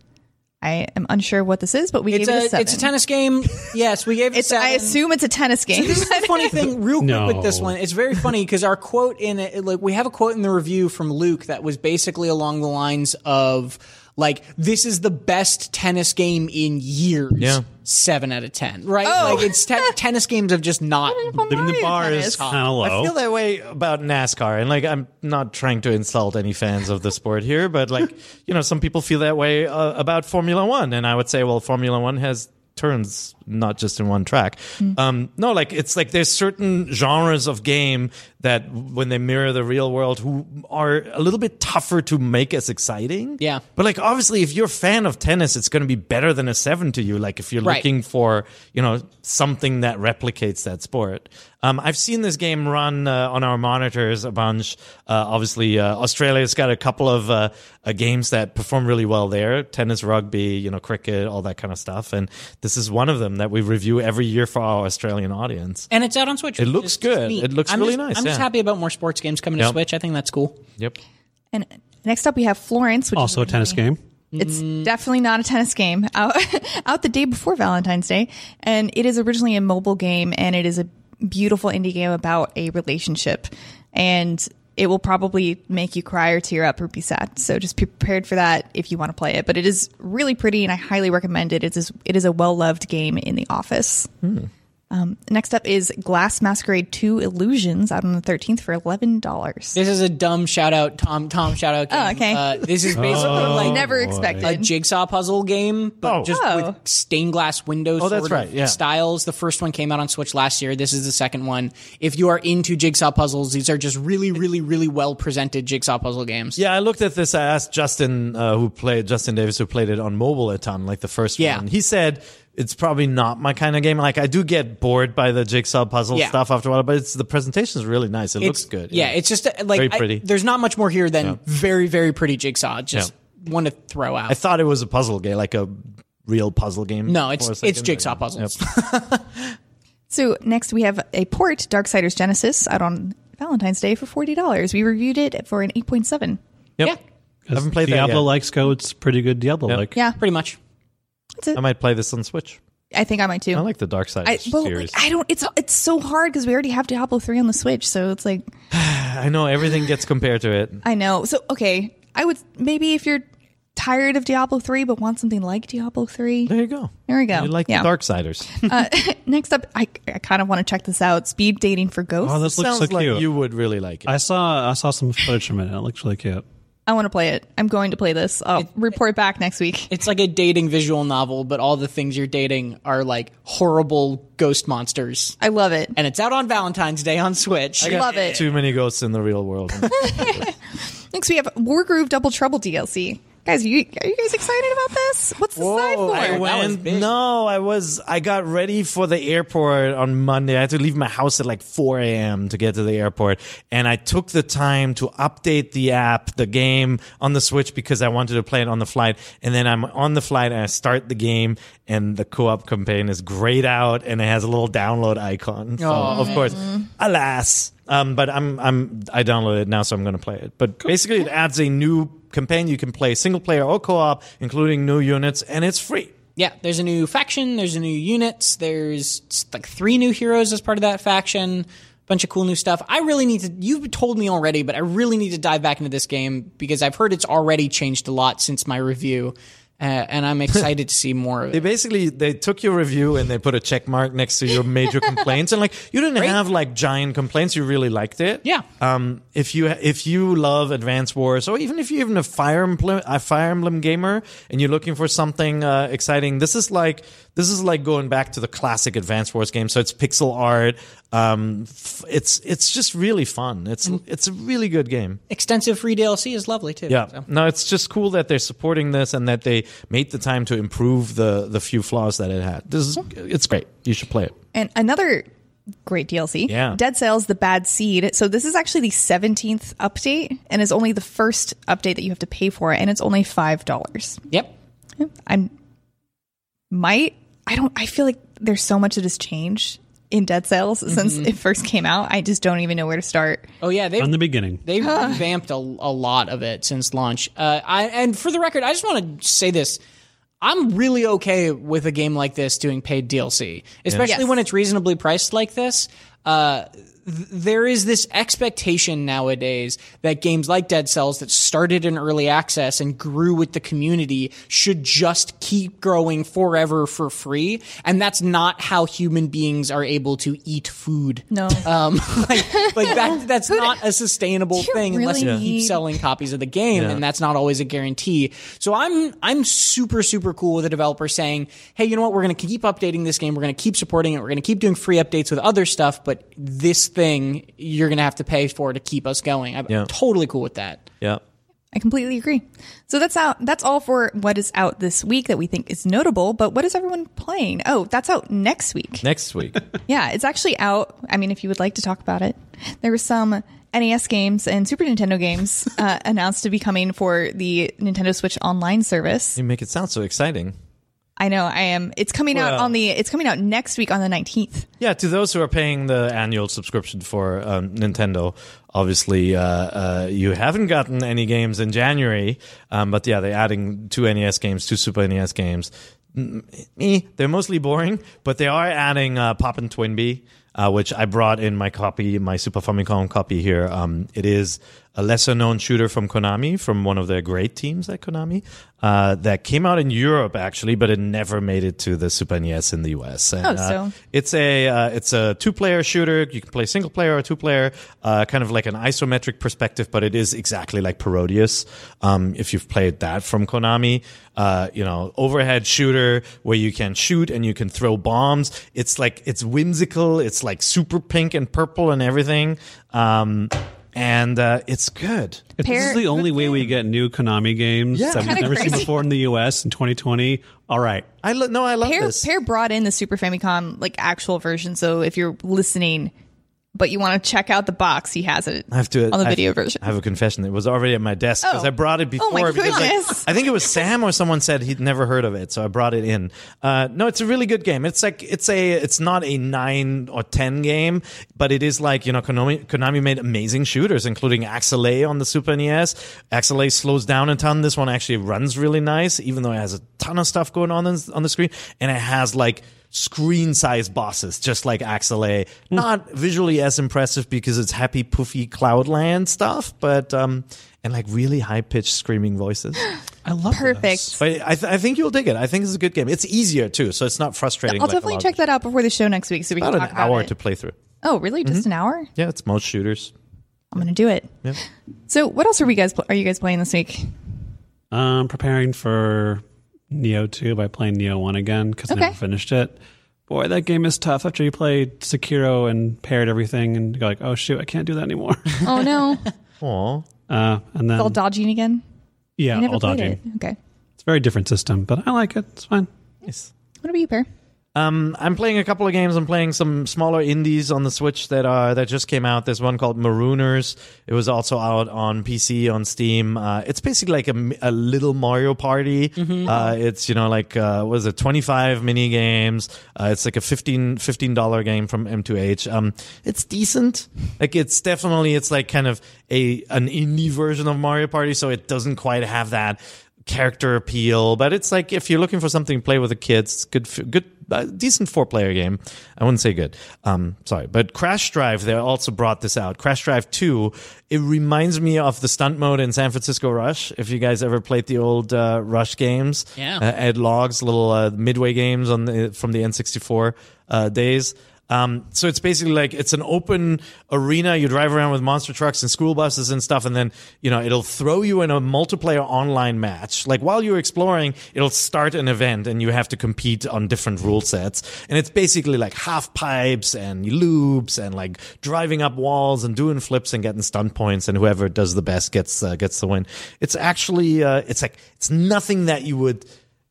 I am unsure what this is, but we It's gave it a a seven. it's a tennis game. [laughs] Yes, we gave it. It's- seven. I assume it's a tennis game. This is the funny [laughs] thing, real quick No. with this one. It's very funny because our quote in it, like we have a quote in the review from Luke that was basically along the lines of like, "This is the best tennis game in years." Yeah. seven out of ten. Right? Oh. Like it's te- [laughs] tennis games have just not. Leaving the bar is kind of low. I feel that way about NASCAR, and like I'm not trying to insult any fans of the sport here, but like [laughs] you know, some people feel that way uh, about Formula One, and I would say, well, Formula One has turns, not just in one track. Um, no, like it's like there's certain genres of game that when they mirror the real world, who are a little bit tougher to make as exciting. Yeah. but like obviously, if you're a fan of tennis, it's going to be better than a seven to you. Like if you're Right. looking for you know something that replicates that sport. Um, I've seen this game run uh, on our monitors a bunch. Uh, obviously, uh, Australia's got a couple of uh, uh, games that perform really well there: tennis, rugby, you know, cricket, all that kind of stuff. And this is one of them that we review every year for our Australian audience. And it's out on Switch. It looks good. It looks I'm really just- nice, I'm just yeah. happy about more sports games coming to Switch. I think that's cool. Yep. And next up, we have Florence, which is also a tennis game. It's definitely not a tennis game. [laughs] Out, out the day before Valentine's Day, and it is originally a mobile game, and it is a beautiful indie game about a relationship, and it will probably make you cry or tear up or be sad. So just be prepared for that if you want to play it. But it is really pretty, and I highly recommend it. It is it is a well loved game in the office. Hmm. Um, next up is Glass Masquerade 2 Illusions out on the 13th for $11. This is a dumb shout out, Tom. Tom shout out. Game. Oh, okay. Uh, this is [laughs] basically like Never a expected. jigsaw puzzle game, but Oh. just Oh. with stained glass windows. Oh, that's right, yeah. Styles. The first one came out on Switch last year. This is the second one. If you are into jigsaw puzzles, these are just really, really, really well presented jigsaw puzzle games. Yeah, I looked at this. I asked Justin, uh, who played Justin Davis, who played it on mobile a ton, like the first Yeah. one. He said it's probably not my kind of game. Like I do get bored by the jigsaw puzzle Yeah. stuff after a while, but it's the presentation is really nice. It It's looks good. Yeah, it's just uh, like Very I- pretty. there's not much more here than very, very pretty jigsaw. Just want to throw out. I thought it was a puzzle game, like a real puzzle game. no, it's it's second. jigsaw puzzles. Yep. [laughs] So next we have a port, Darksiders Genesis, out on Valentine's Day for forty dollars. We reviewed it for an eight point seven. Yep. Yeah. I haven't played that Diablo yet. likes go. It's pretty good Diablo like. Yeah, Pretty much. That's it. I might play this on Switch. I think I might too. I like the Dark Side I, well, series. like, I don't. It's it's so hard because we already have Diablo three on the Switch, so it's like [sighs] I know everything gets compared to it. I know. So okay, I would maybe if you're tired of Diablo three but want something like Diablo three. There you go. There we go. You like Yeah. the Darksiders. Uh, [laughs] next up, I, I kind of want to check this out. Speed dating for ghosts. Oh, this looks Sounds so like cute. you would really like it. I saw I saw some footage from it. It looks really cute. I want to play it. I'm going to play this. I'll report back next week. It's like a dating visual novel, but all the things you're dating are like horrible ghost monsters. I love it. And it's out on Valentine's Day on Switch. I love it. Too many ghosts in the real world. [laughs] Next, we have Wargroove Double Trouble DLC. Guys, are you, are you guys excited about this? What's the side for? I I went. No, I was. I got ready for the airport on Monday. I had to leave my house at like 4 a.m. to get to the airport, and I took the time to update the app, the game on the Switch because I wanted to play it on the flight. And then I'm on the flight and I start the game, and the co-op campaign is grayed out, and it has a little download icon. So Oh, of course, alas. Um, but I'm I'm I downloaded it now, so I'm going to play it. But basically, it adds a new campaign you can play single player or co-op, including new units, and it's free. Yeah, there's a new faction, there's a new units, there's like three new heroes as part of that faction. bunch of cool new stuff. I really need to. You've told me already, but I really need to dive back into this game because I've heard it's already changed a lot since my review. Uh, and I'm [laughs] excited to see more of it. They basically they took your review and they put a check mark next to your major [laughs] complaints and like you didn't have like giant complaints you really liked it Yeah. um if you if you love Advance Wars or even if you're even a Fire Emblem a Fire Emblem gamer and you're looking for something uh, exciting this is like this is like going back to the classic Advance Wars game so it's pixel art um f- it's it's just really fun it's it's a really good game Extensive free DLC is lovely too. yeah. So. No, it's just cool that they're supporting this and that they made the time to improve the the few flaws that it had. This is it's great. You should play it. And another great DLC, Yeah. Dead Cells: The Bad Seed. So this is actually the 17th update, and is only the first update that you have to pay for, and it's only five dollars. Yep. I'm might I don't I feel like there's so much that has changed in Dead Cells since it first came out. I just don't even know where to start. Oh yeah, they From the beginning. They've revamped a, a lot of it since launch. Uh, I, and for the record, I just want to say this. I'm really okay with a game like this doing paid DLC, especially Yes. when it's reasonably priced like this. Uh, th- there is this expectation nowadays that games like Dead Cells that started in early access and grew with the community should just keep growing forever for free. And that's not how human beings are able to eat food. No. Um, [laughs] like, like that, that's not a sustainable you thing unless you really keep selling copies of the game, and that's not always a guarantee. So I'm I'm super super cool with the developer saying, hey, you know what? We're going to keep updating this game. We're going to keep supporting it. We're going to keep doing free updates with other stuff, but this thing you're going to have to pay for to keep us going. I'm Yeah. totally cool with that. Yeah. I completely agree. So that's out. That's all for what is out this week that we think is notable. But what is everyone playing? Oh, that's out next week. Next week. [laughs] Yeah, it's actually out. I mean, if you would like to talk about it, there were some NES games and Super Nintendo games [laughs] uh, announced to be coming for the Nintendo Switch Online service. you make it sound so exciting. I know I am. It's coming out on the. It's coming out next week on the nineteenth. Yeah, to those who are paying the annual subscription for um, Nintendo, obviously uh, uh, you haven't gotten any games in January. Um, but yeah, they're adding two NES games, two Super NES games. Mm, eh, they're mostly boring, but they are adding uh, Pop'n TwinBee, uh, which I brought in my copy, my Super Famicom copy here. Um, it is a lesser known shooter from Konami, from one of their great teams at Konami, uh, that came out in Europe actually, but it never made it to the Super NES in the US. And, Oh, uh, so- it's a uh, it's a two player shooter. You can play single player or two player, uh, kind of like an isometric perspective, but it is exactly like Parodius. Um, if you've played that from Konami, uh, you know, overhead shooter where you can shoot and you can throw bombs. It's like it's whimsical. It's like super pink and purple and everything. Um, and uh, it's good. If this is the only way we get new Konami games Yeah. that we've Kinda never seen before in the US in 2020, all right. I lo- no, I love Peer, this. Peer brought in the Super Famicom like actual version. So if you're listening, but you want to check out the box, he has it I have to on the I video have, version. I have a confession. It was already at my desk because Oh. I brought it before. Oh my because goodness. I think it was Sam or someone said he'd never heard of it, so I brought it in. Uh, no, it's a really good game. It's like it's a it's not a nine or ten game, but it is like you know Konami, Konami made amazing shooters, including Axelay on the Super NES. Axelay slows down a ton. This one actually runs really nice, even though it has a ton of stuff going on on the screen, and it has like screen size bosses, just like Axelay. Not visually as impressive because it's happy, poofy Cloudland stuff, but um, and like really high pitched screaming voices. [gasps] I love Perfect. But I, th- I think you'll dig it. I think it's a good game. It's easier too, so it's not frustrating. I'll like definitely check that out before the show next week so we can About talk an about hour it. to play through. oh, really? Just an hour? Yeah, it's most shooters. I'm gonna do it. Yeah. So, what else are we guys? Pl- are you guys playing this week? Um, preparing for Nioh 2 by playing Nioh 1 again because Okay. I never finished it. Boy, that game is tough after you played Sekiro and paired everything and you're like, oh shoot, I can't do that anymore. [laughs] Oh no, Aw. uh, and then, all dodging again. yeah, all dodging. it. Okay. It's a very different system, but I like it. It's fine. Nice. What about you, Peer? Um, I'm playing a couple of games. I'm playing some smaller indies on the Switch that are that just came out. There's one called Marooners. It was also out on PC on Steam. Uh, it's basically like a, a little Mario Party. Uh, it's you know like uh, what is it? 25 mini games. Uh, it's like a 15 dollar game from M2H. Um, it's decent. Like it's definitely it's like kind of a an indie version of Mario Party, so it doesn't quite have that character appeal, but it's like if you're looking for something to play with the kids, it's good, good, a decent four player game. I wouldn't say good. Um, sorry, but Crash Drive they also brought this out. Crash Drive Two. It reminds me of the stunt mode in San Francisco Rush. If you guys ever played the old uh, Rush games, Yeah. uh, Ed Logs, little uh, midway games on the from the N64 uh, days. Um, so it's basically like it's an open arena. You drive around with monster trucks and school buses and stuff, and then you know it'll throw you in a multiplayer online match. Like while you're exploring, it'll start an event, and you have to compete on different rule sets. And it's basically like half pipes and loops and like driving up walls and doing flips and getting stunt points, and whoever does the best gets uh, gets the win. It's actually uh, it's like it's nothing that you would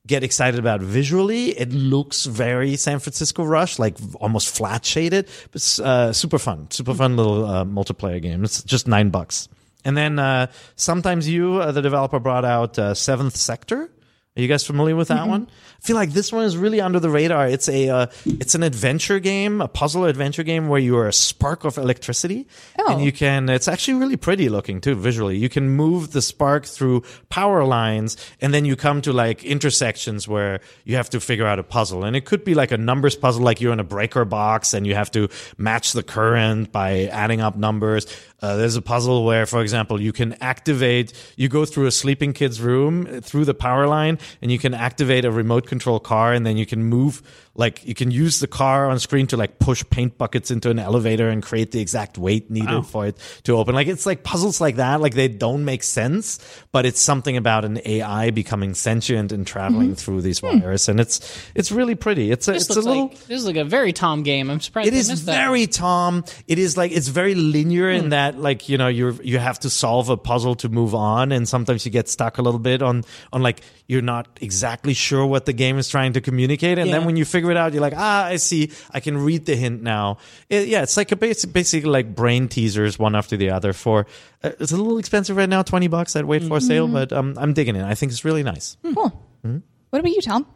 get excited about visually. It looks very San Francisco Rush, like almost flat shaded, but uh, super fun, super fun little uh, multiplayer game. It's just nine bucks. And then uh, sometimes you, uh, the developer, brought out uh, Seventh Sector. Are you guys familiar with that one? I feel like this one is really under the radar. It's a uh, it's an adventure game, a puzzle adventure game where you are a spark of electricity, Oh. and you can. It's actually really pretty looking too visually. You can move the spark through power lines, and then you come to like intersections where you have to figure out a puzzle. And it could be like a numbers puzzle, like you're in a breaker box and you have to match the current by adding up numbers. Uh, there's a puzzle where, for example, you can activate. You go through a sleeping kid's room uh, through the power line, and you can activate a remote control car, and then you can move. Like you can use the car on screen to like push paint buckets into an elevator and create the exact weight needed for it to open. Like it's like puzzles like that. Like they don't make sense, but it's something about an AI becoming sentient and traveling through these wires, and it's it's really pretty. It's a This it's a little. like this is like a very Tom game. I'm surprised It is they is that. very Tom. It is like it's very linear Hmm. in that like you know you're you have to solve a puzzle to move on, and sometimes you get stuck a little bit on on like you're not exactly sure what the game is trying to communicate, and then when you figure it out, you're like ah I see I can read the hint now. It, yeah, it's like a basic basically like brain teasers one after the other. For uh, it's a little expensive right now, twenty bucks. I'd wait for a Mm-hmm. sale, but um, I'm digging it. I think it's really nice. Cool. What about you, Tom?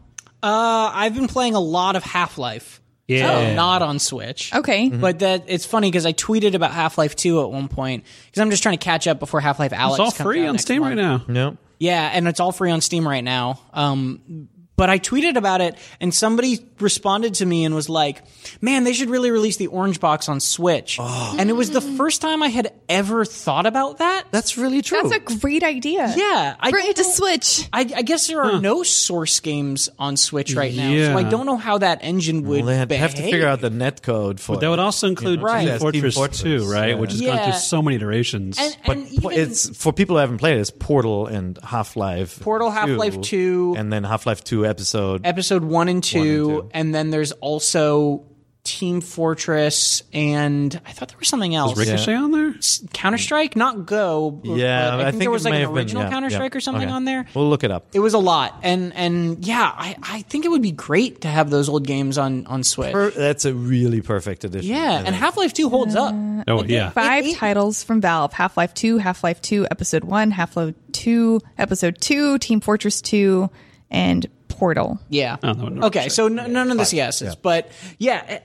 Uh, I've been playing a lot of Half Life. Yeah. So not on Switch. Okay. But that it's funny because I tweeted about Half Life Two at one point because I'm just trying to catch up before Half Life Alyx. It's all comes free out on Steam month. right now. No. Yeah, and it's all free on Steam right now. Um, but I tweeted about it, and somebody responded to me and was like, "Man, they should really release the Orange Box on Switch." Oh. And it was the first time I had ever thought about that. That's really true. That's a great idea. Yeah, I Bring it to Switch. I, I guess there are no Source games on Switch right now, so I don't know how that engine would. well, they have to figure out the net code for. That would also include Right. Team Yes, Team Fortress, Fortress, 2, right? yeah. Which has gone through so many iterations. And, But and po- even- it's for people who haven't played it, it's Portal and Half Life. Portal, Half-Life 2. and then Half Life Two episode. episode one and two, two. and then there's also Team Fortress, and I thought there was something else. Ricochet on there? Counter Strike, not Go. but yeah, I think, there was like an have been- original yeah, Counter yeah. Strike or something Okay. on there. We'll look it up. It was a lot, and and yeah, I, I think it would be great to have those old games on on Switch. Per- that's a really perfect edition. I yeah, and. Half Life Two holds up. Oh, yeah. Five it- titles from Valve Half Life 2, Half Life 2, Episode 1, Half Life 2, Episode 2, Team Fortress 2, and Portal. Yeah. Oh, no, no, okay, so n- none of this yeses, but yeah.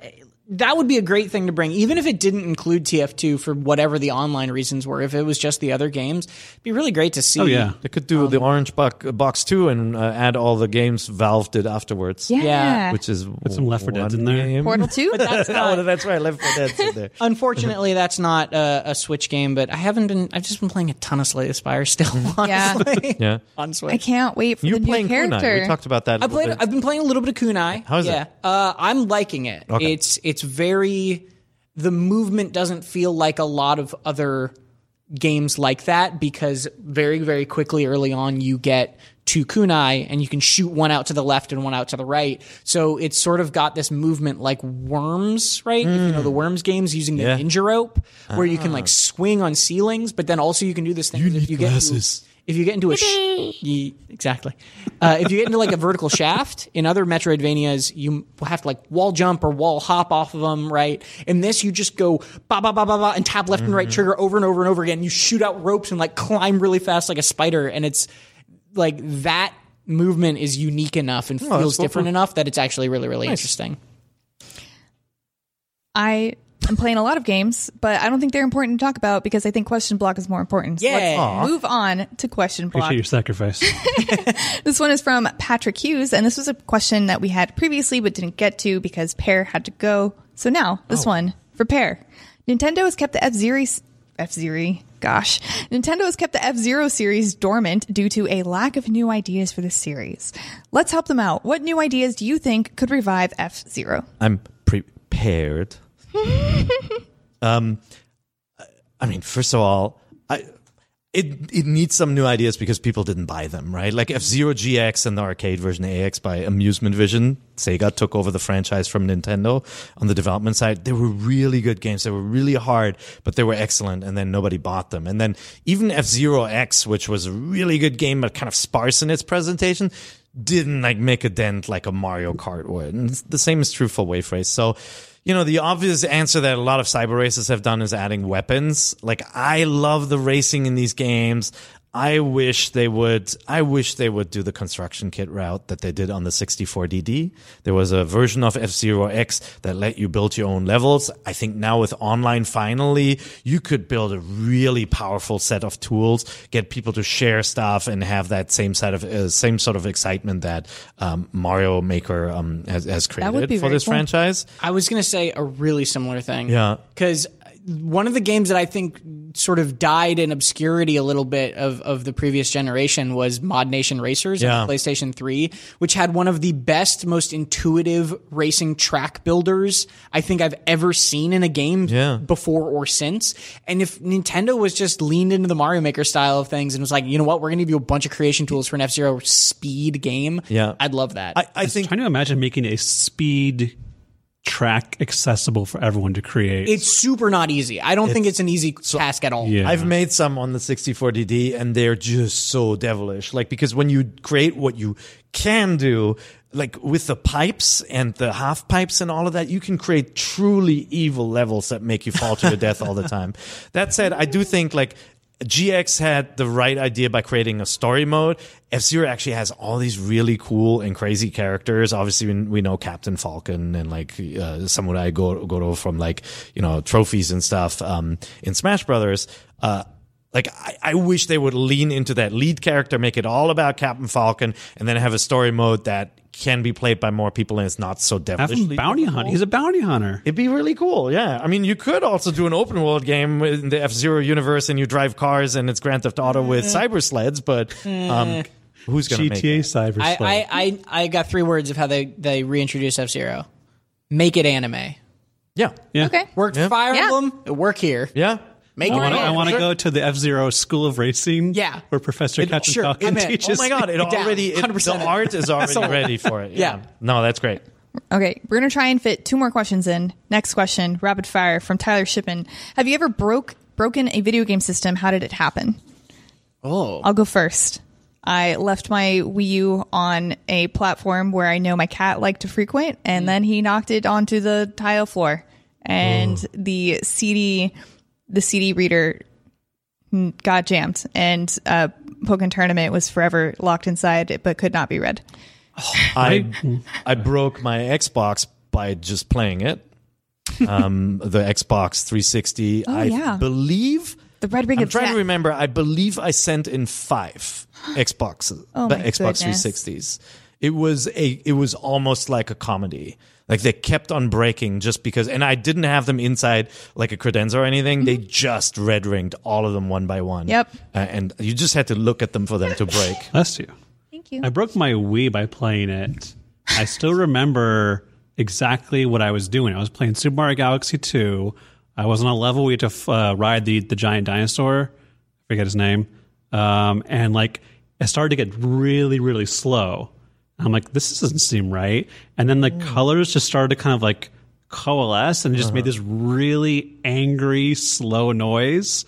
That would be a great thing to bring, even if it didn't include TF2 for whatever the online reasons were. If it was just the other games, it'd be really great to see. Oh, yeah. They could do the Orange box, box two and uh, add all the games Valve did afterwards. Yeah. Yeah. Which is Put some Left 4 Deads one in there. game. Portal 2? [laughs] That's oh, not, that's right. Left 4 Dead's in there. [laughs] unfortunately, that's not a, a Switch game. But I haven't been. I've just been playing a ton of Slay the Spire still. [laughs] Yeah. Honestly, Yeah. on Switch. I can't wait for You're the new playing Kunai. character. We talked about that. I a little played. bit. I've been playing a little bit of Kunai. How is it? yeah. Uh, I'm liking it. Okay. It's it's very. The movement doesn't feel like a lot of other games like that because very very quickly early on you get two kunai and you can shoot one out to the left and one out to the right. So it's sort of got this movement like worms, right? If you know the hmm. worms games using the Yeah. ninja rope where you can like ah. swing on ceilings, but then also you can do this thing if you get glasses. into, if you get into a sh- ye- exactly. Uh, if you get into like a vertical shaft in other metroidvanias you have to like wall jump or wall hop off of them right? In this you just go ba ba ba ba ba and tap left and right trigger over and over and over again. You shoot out ropes and like climb really fast like a spider and it's like that movement is unique enough and feels so different cool. enough that it's actually really really interesting. I I'm playing a lot of games, but I don't think they're important to talk about because I think question block is more important. So Yeah. let's Aw. move on to question block. Appreciate your sacrifice. [laughs] [laughs] This one is from Patrick Hughes, and this was a question that we had previously but didn't get to because Peer had to go. So now, this oh. one for Peer. Nintendo has kept the F Zero F Zero. Gosh, Nintendo has kept the F Zero series dormant due to a lack of new ideas for the series. Let's help them out. What new ideas do you think could revive F Zero? I'm prepared. [laughs] um, I mean, first of all, I it it needs some new ideas because people didn't buy them, right? Like F Zero GX and the arcade version AX by Amusement Vision, Sega took over the franchise from Nintendo on the development side. They were really good games. They were really hard, but they were excellent. And then nobody bought them. And then even F Zero X, which was a really good game but kind of sparse in its presentation, didn't like make a dent like a Mario Kart would. And the same is true for Wave Race. So, you know, the obvious answer that a lot of cyber races have done is adding weapons. Like, I love the racing in these games. I wish they would. I wish they would do the construction kit route that they did on the 64DD. There was a version of F Zero X that let you build your own levels. I think now with online, finally, you could build a really powerful set of tools, get people to share stuff, and have that same side of uh, same sort of excitement that um, Mario Maker um, has, has created for this cool. franchise. I was going to say a really similar thing. Yeah. Because one of the games that I think sort of died in obscurity a little bit of, of the previous generation was Mod Nation Racers Yeah. on PlayStation 3, which had one of the best, most intuitive racing track builders I think I've ever seen in a game Yeah. before or since. And if Nintendo was just leaned into the Mario Maker style of things and was like, you know what, we're going to give you a bunch of creation tools for an F Zero speed game, Yeah. I'd love that. I, I think trying to imagine making a speed track accessible for everyone to create. it's super not easy. I don't think it's an easy task at all. yeah. I've made some on the 64DD and they're just so devilish. Like, because when you create what you can do, like with the pipes and the half pipes and all of that, you can create truly evil levels that make you fall to your death all the time. [laughs] That said, I do think like GX had the right idea by creating a story mode. F Zero actually has all these really cool and crazy characters. Obviously, we- know Captain Falcon and like uh, Samurai Goro, Goro from like you know trophies and stuff um, in Smash Brothers. Uh, like I, I wish they would lean into that lead character, make it all about Captain Falcon, and then have a story mode that can be played by more people and it's not so Have him bounty difficult. hunt. He's a bounty hunter. It'd be really cool, yeah. I mean, you could also do an open world game in the F Zero universe, and you drive cars, and it's Grand Theft Auto with cyber sleds. But um, who's going to make GTA? Cyber I, Sled. I, I, I got three words of how they, they reintroduce F Zero. Make it anime. Yeah, yeah. Okay. Worked Yeah. Fire Yeah. Emblem. It work here. yeah. Make I it want to. I want to sure. go to the F Zero School of Racing. Yeah. where Professor It- Captain sure, Falcon I'm in. teaches. Oh my god! It Down. already it, 100%. the [laughs] art is already ready for it. Yeah. Yeah. no, that's great. Okay, we're gonna try and fit two more questions in. Next question, rapid fire from Tyler Shippen. Have you ever broke broken a video game system? How did it happen? Oh. I'll go first. I left my Wii U on a platform where I know my cat liked to frequent, and mm. then he knocked it onto the tile floor, and oh. the CD, the CD reader got jammed, and uh, Pokkén Tournament was forever locked inside, but could not be read. I I broke my Xbox by just playing it. Um, [laughs] the Xbox 360. I yeah. believe The red ring I'm trying death. to remember. I believe I sent in five [gasps] Xboxes, Oh the Xbox goodness. 360s. It was a. It was almost like a comedy. Like they kept on breaking just because, and I didn't have them inside like a credenza or anything. They just red ringed all of them one by one. Mm-hmm. Yep. Uh, and you just had to look at them for them to break. [laughs] Bless you. Thank you. I broke my Wii by playing it. I still remember exactly what I was doing. I was playing Super Mario Galaxy 2. I was on a level we had to uh, ride the, the giant dinosaur. I forget his name. Um, and like, it started to get really, really slow. I'm like, this doesn't seem right. And then the mm. colors just started to kind of like coalesce and just made uh-huh. this really angry, slow noise.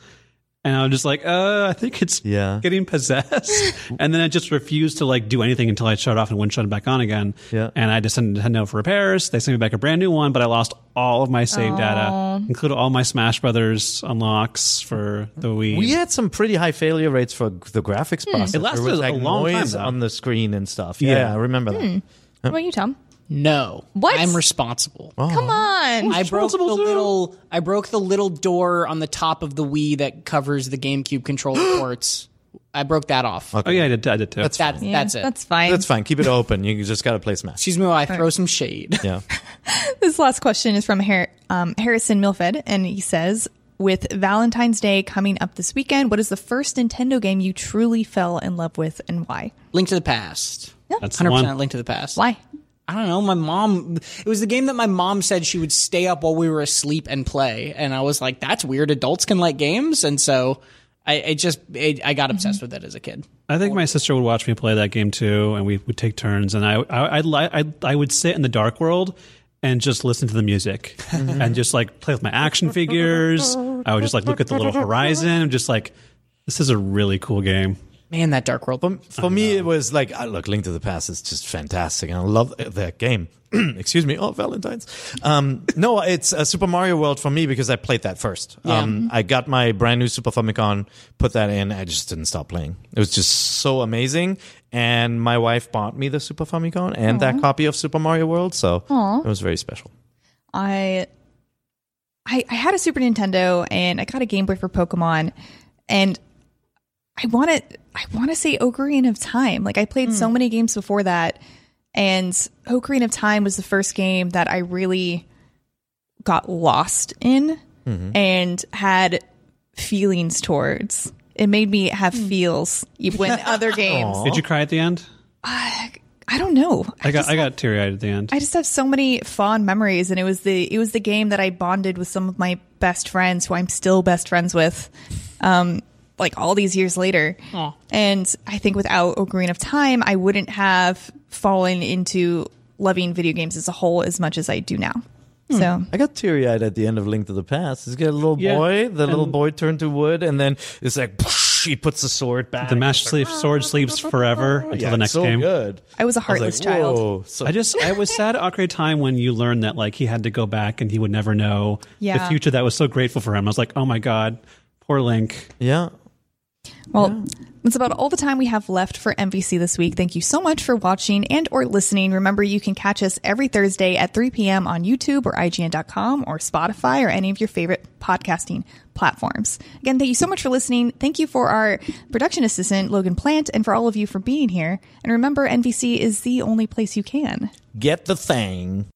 And I was just like, uh, I think it's Yeah. getting possessed. [laughs] and then I just refused to like do anything until I shut it off and wouldn't shut it back on again. Yeah. And I just sent Nintendo for repairs. They sent me back a brand new one, but I lost all of my save data, including all my Smash Brothers unlocks for the Wii. We had some pretty high failure rates for the graphics processor. It lasted There was, a like long time, though. on the screen and stuff. Yeah, Yeah. I remember that. What about you, Tom? No. What? I'm responsible. Come on. I broke the Responsible too. little I broke the little door on the top of the Wii that covers the GameCube controller [gasps] ports. I broke that off. Oh yeah, I did. I did too. That's That's Yeah, that's it. That's fine. That's fine. Keep it open. You just got to play Smash. Excuse me while I throw some shade. Yeah. [laughs] [laughs] This last question is from Har- um, Harrison Milfed, and he says, "With Valentine's Day coming up this weekend, what is the first Nintendo game you truly fell in love with, and why? Link to the Past. That's the Hundred one. percent Link to the Past. Why? I don't know. My mom. It was the game that my mom said she would stay up while we were asleep and play, and I was like, "That's weird. Adults can like games," and so I it just it, I got obsessed with it as a kid. I think my sister would watch me play that game too, and we would take turns. And I, I, I'd I, I would sit in the dark world and just listen to the music, mm-hmm. and just like play with my action figures. I would just like look at the little horizon, and just like, this is a really cool game. Man, that Dark World. For, for me, it was like, uh, look, Link to the Past is just fantastic, and I love that game. [clears throat] Excuse me. Oh, Valentine's. Um, no, it's uh, Super Mario World for me because I played that first. Um, I got my brand new Super Famicom, put that in. I just didn't stop playing. It was just so amazing. And my wife bought me the Super Famicom and that copy of Super Mario World, so it was very special. I, I, I had a Super Nintendo, and I got a Game Boy for Pokemon, and I want to, I want to say Ocarina of Time. Like I played so hmm. many games before that, and Ocarina of Time was the first game that I really got lost in mm-hmm. and had feelings towards. It made me have hmm. feels when [laughs] other games. Did you cry at the end? Uh, I don't know. I got I got teary eyed at the end. I just have so many fond memories, and it was the it was the game that I bonded with some of my best friends, who I'm still best friends with, um, like all these years later. And I think without Ocarina of Time, I wouldn't have fallen into loving video games as a whole as much as I do now. Hmm. So I got teary eyed at the end of Link to the Past. He's got a little Yeah, boy, the little boy turned to wood, and then it's like he puts the sword back. the Master Sleep Sword sleeps [laughs] forever until yeah, the next so game. good. I was a I was heartless like, child. So I just I was sad at Ocarina of Time when you learned that like he had to go back and he would never know the future that was so grateful for him. I was like, oh my god, poor Link. yeah. Well, that's about all the time we have left for NVC this week. Thank you so much for watching and or listening. Remember, you can catch us every Thursday at 3 p.m. on YouTube or IGN.com or Spotify or any of your favorite podcasting platforms. Again, thank you so much for listening. Thank you for our production assistant, Logan Plant, and for all of you for being here. And remember, NVC is the only place you can. Get the thing.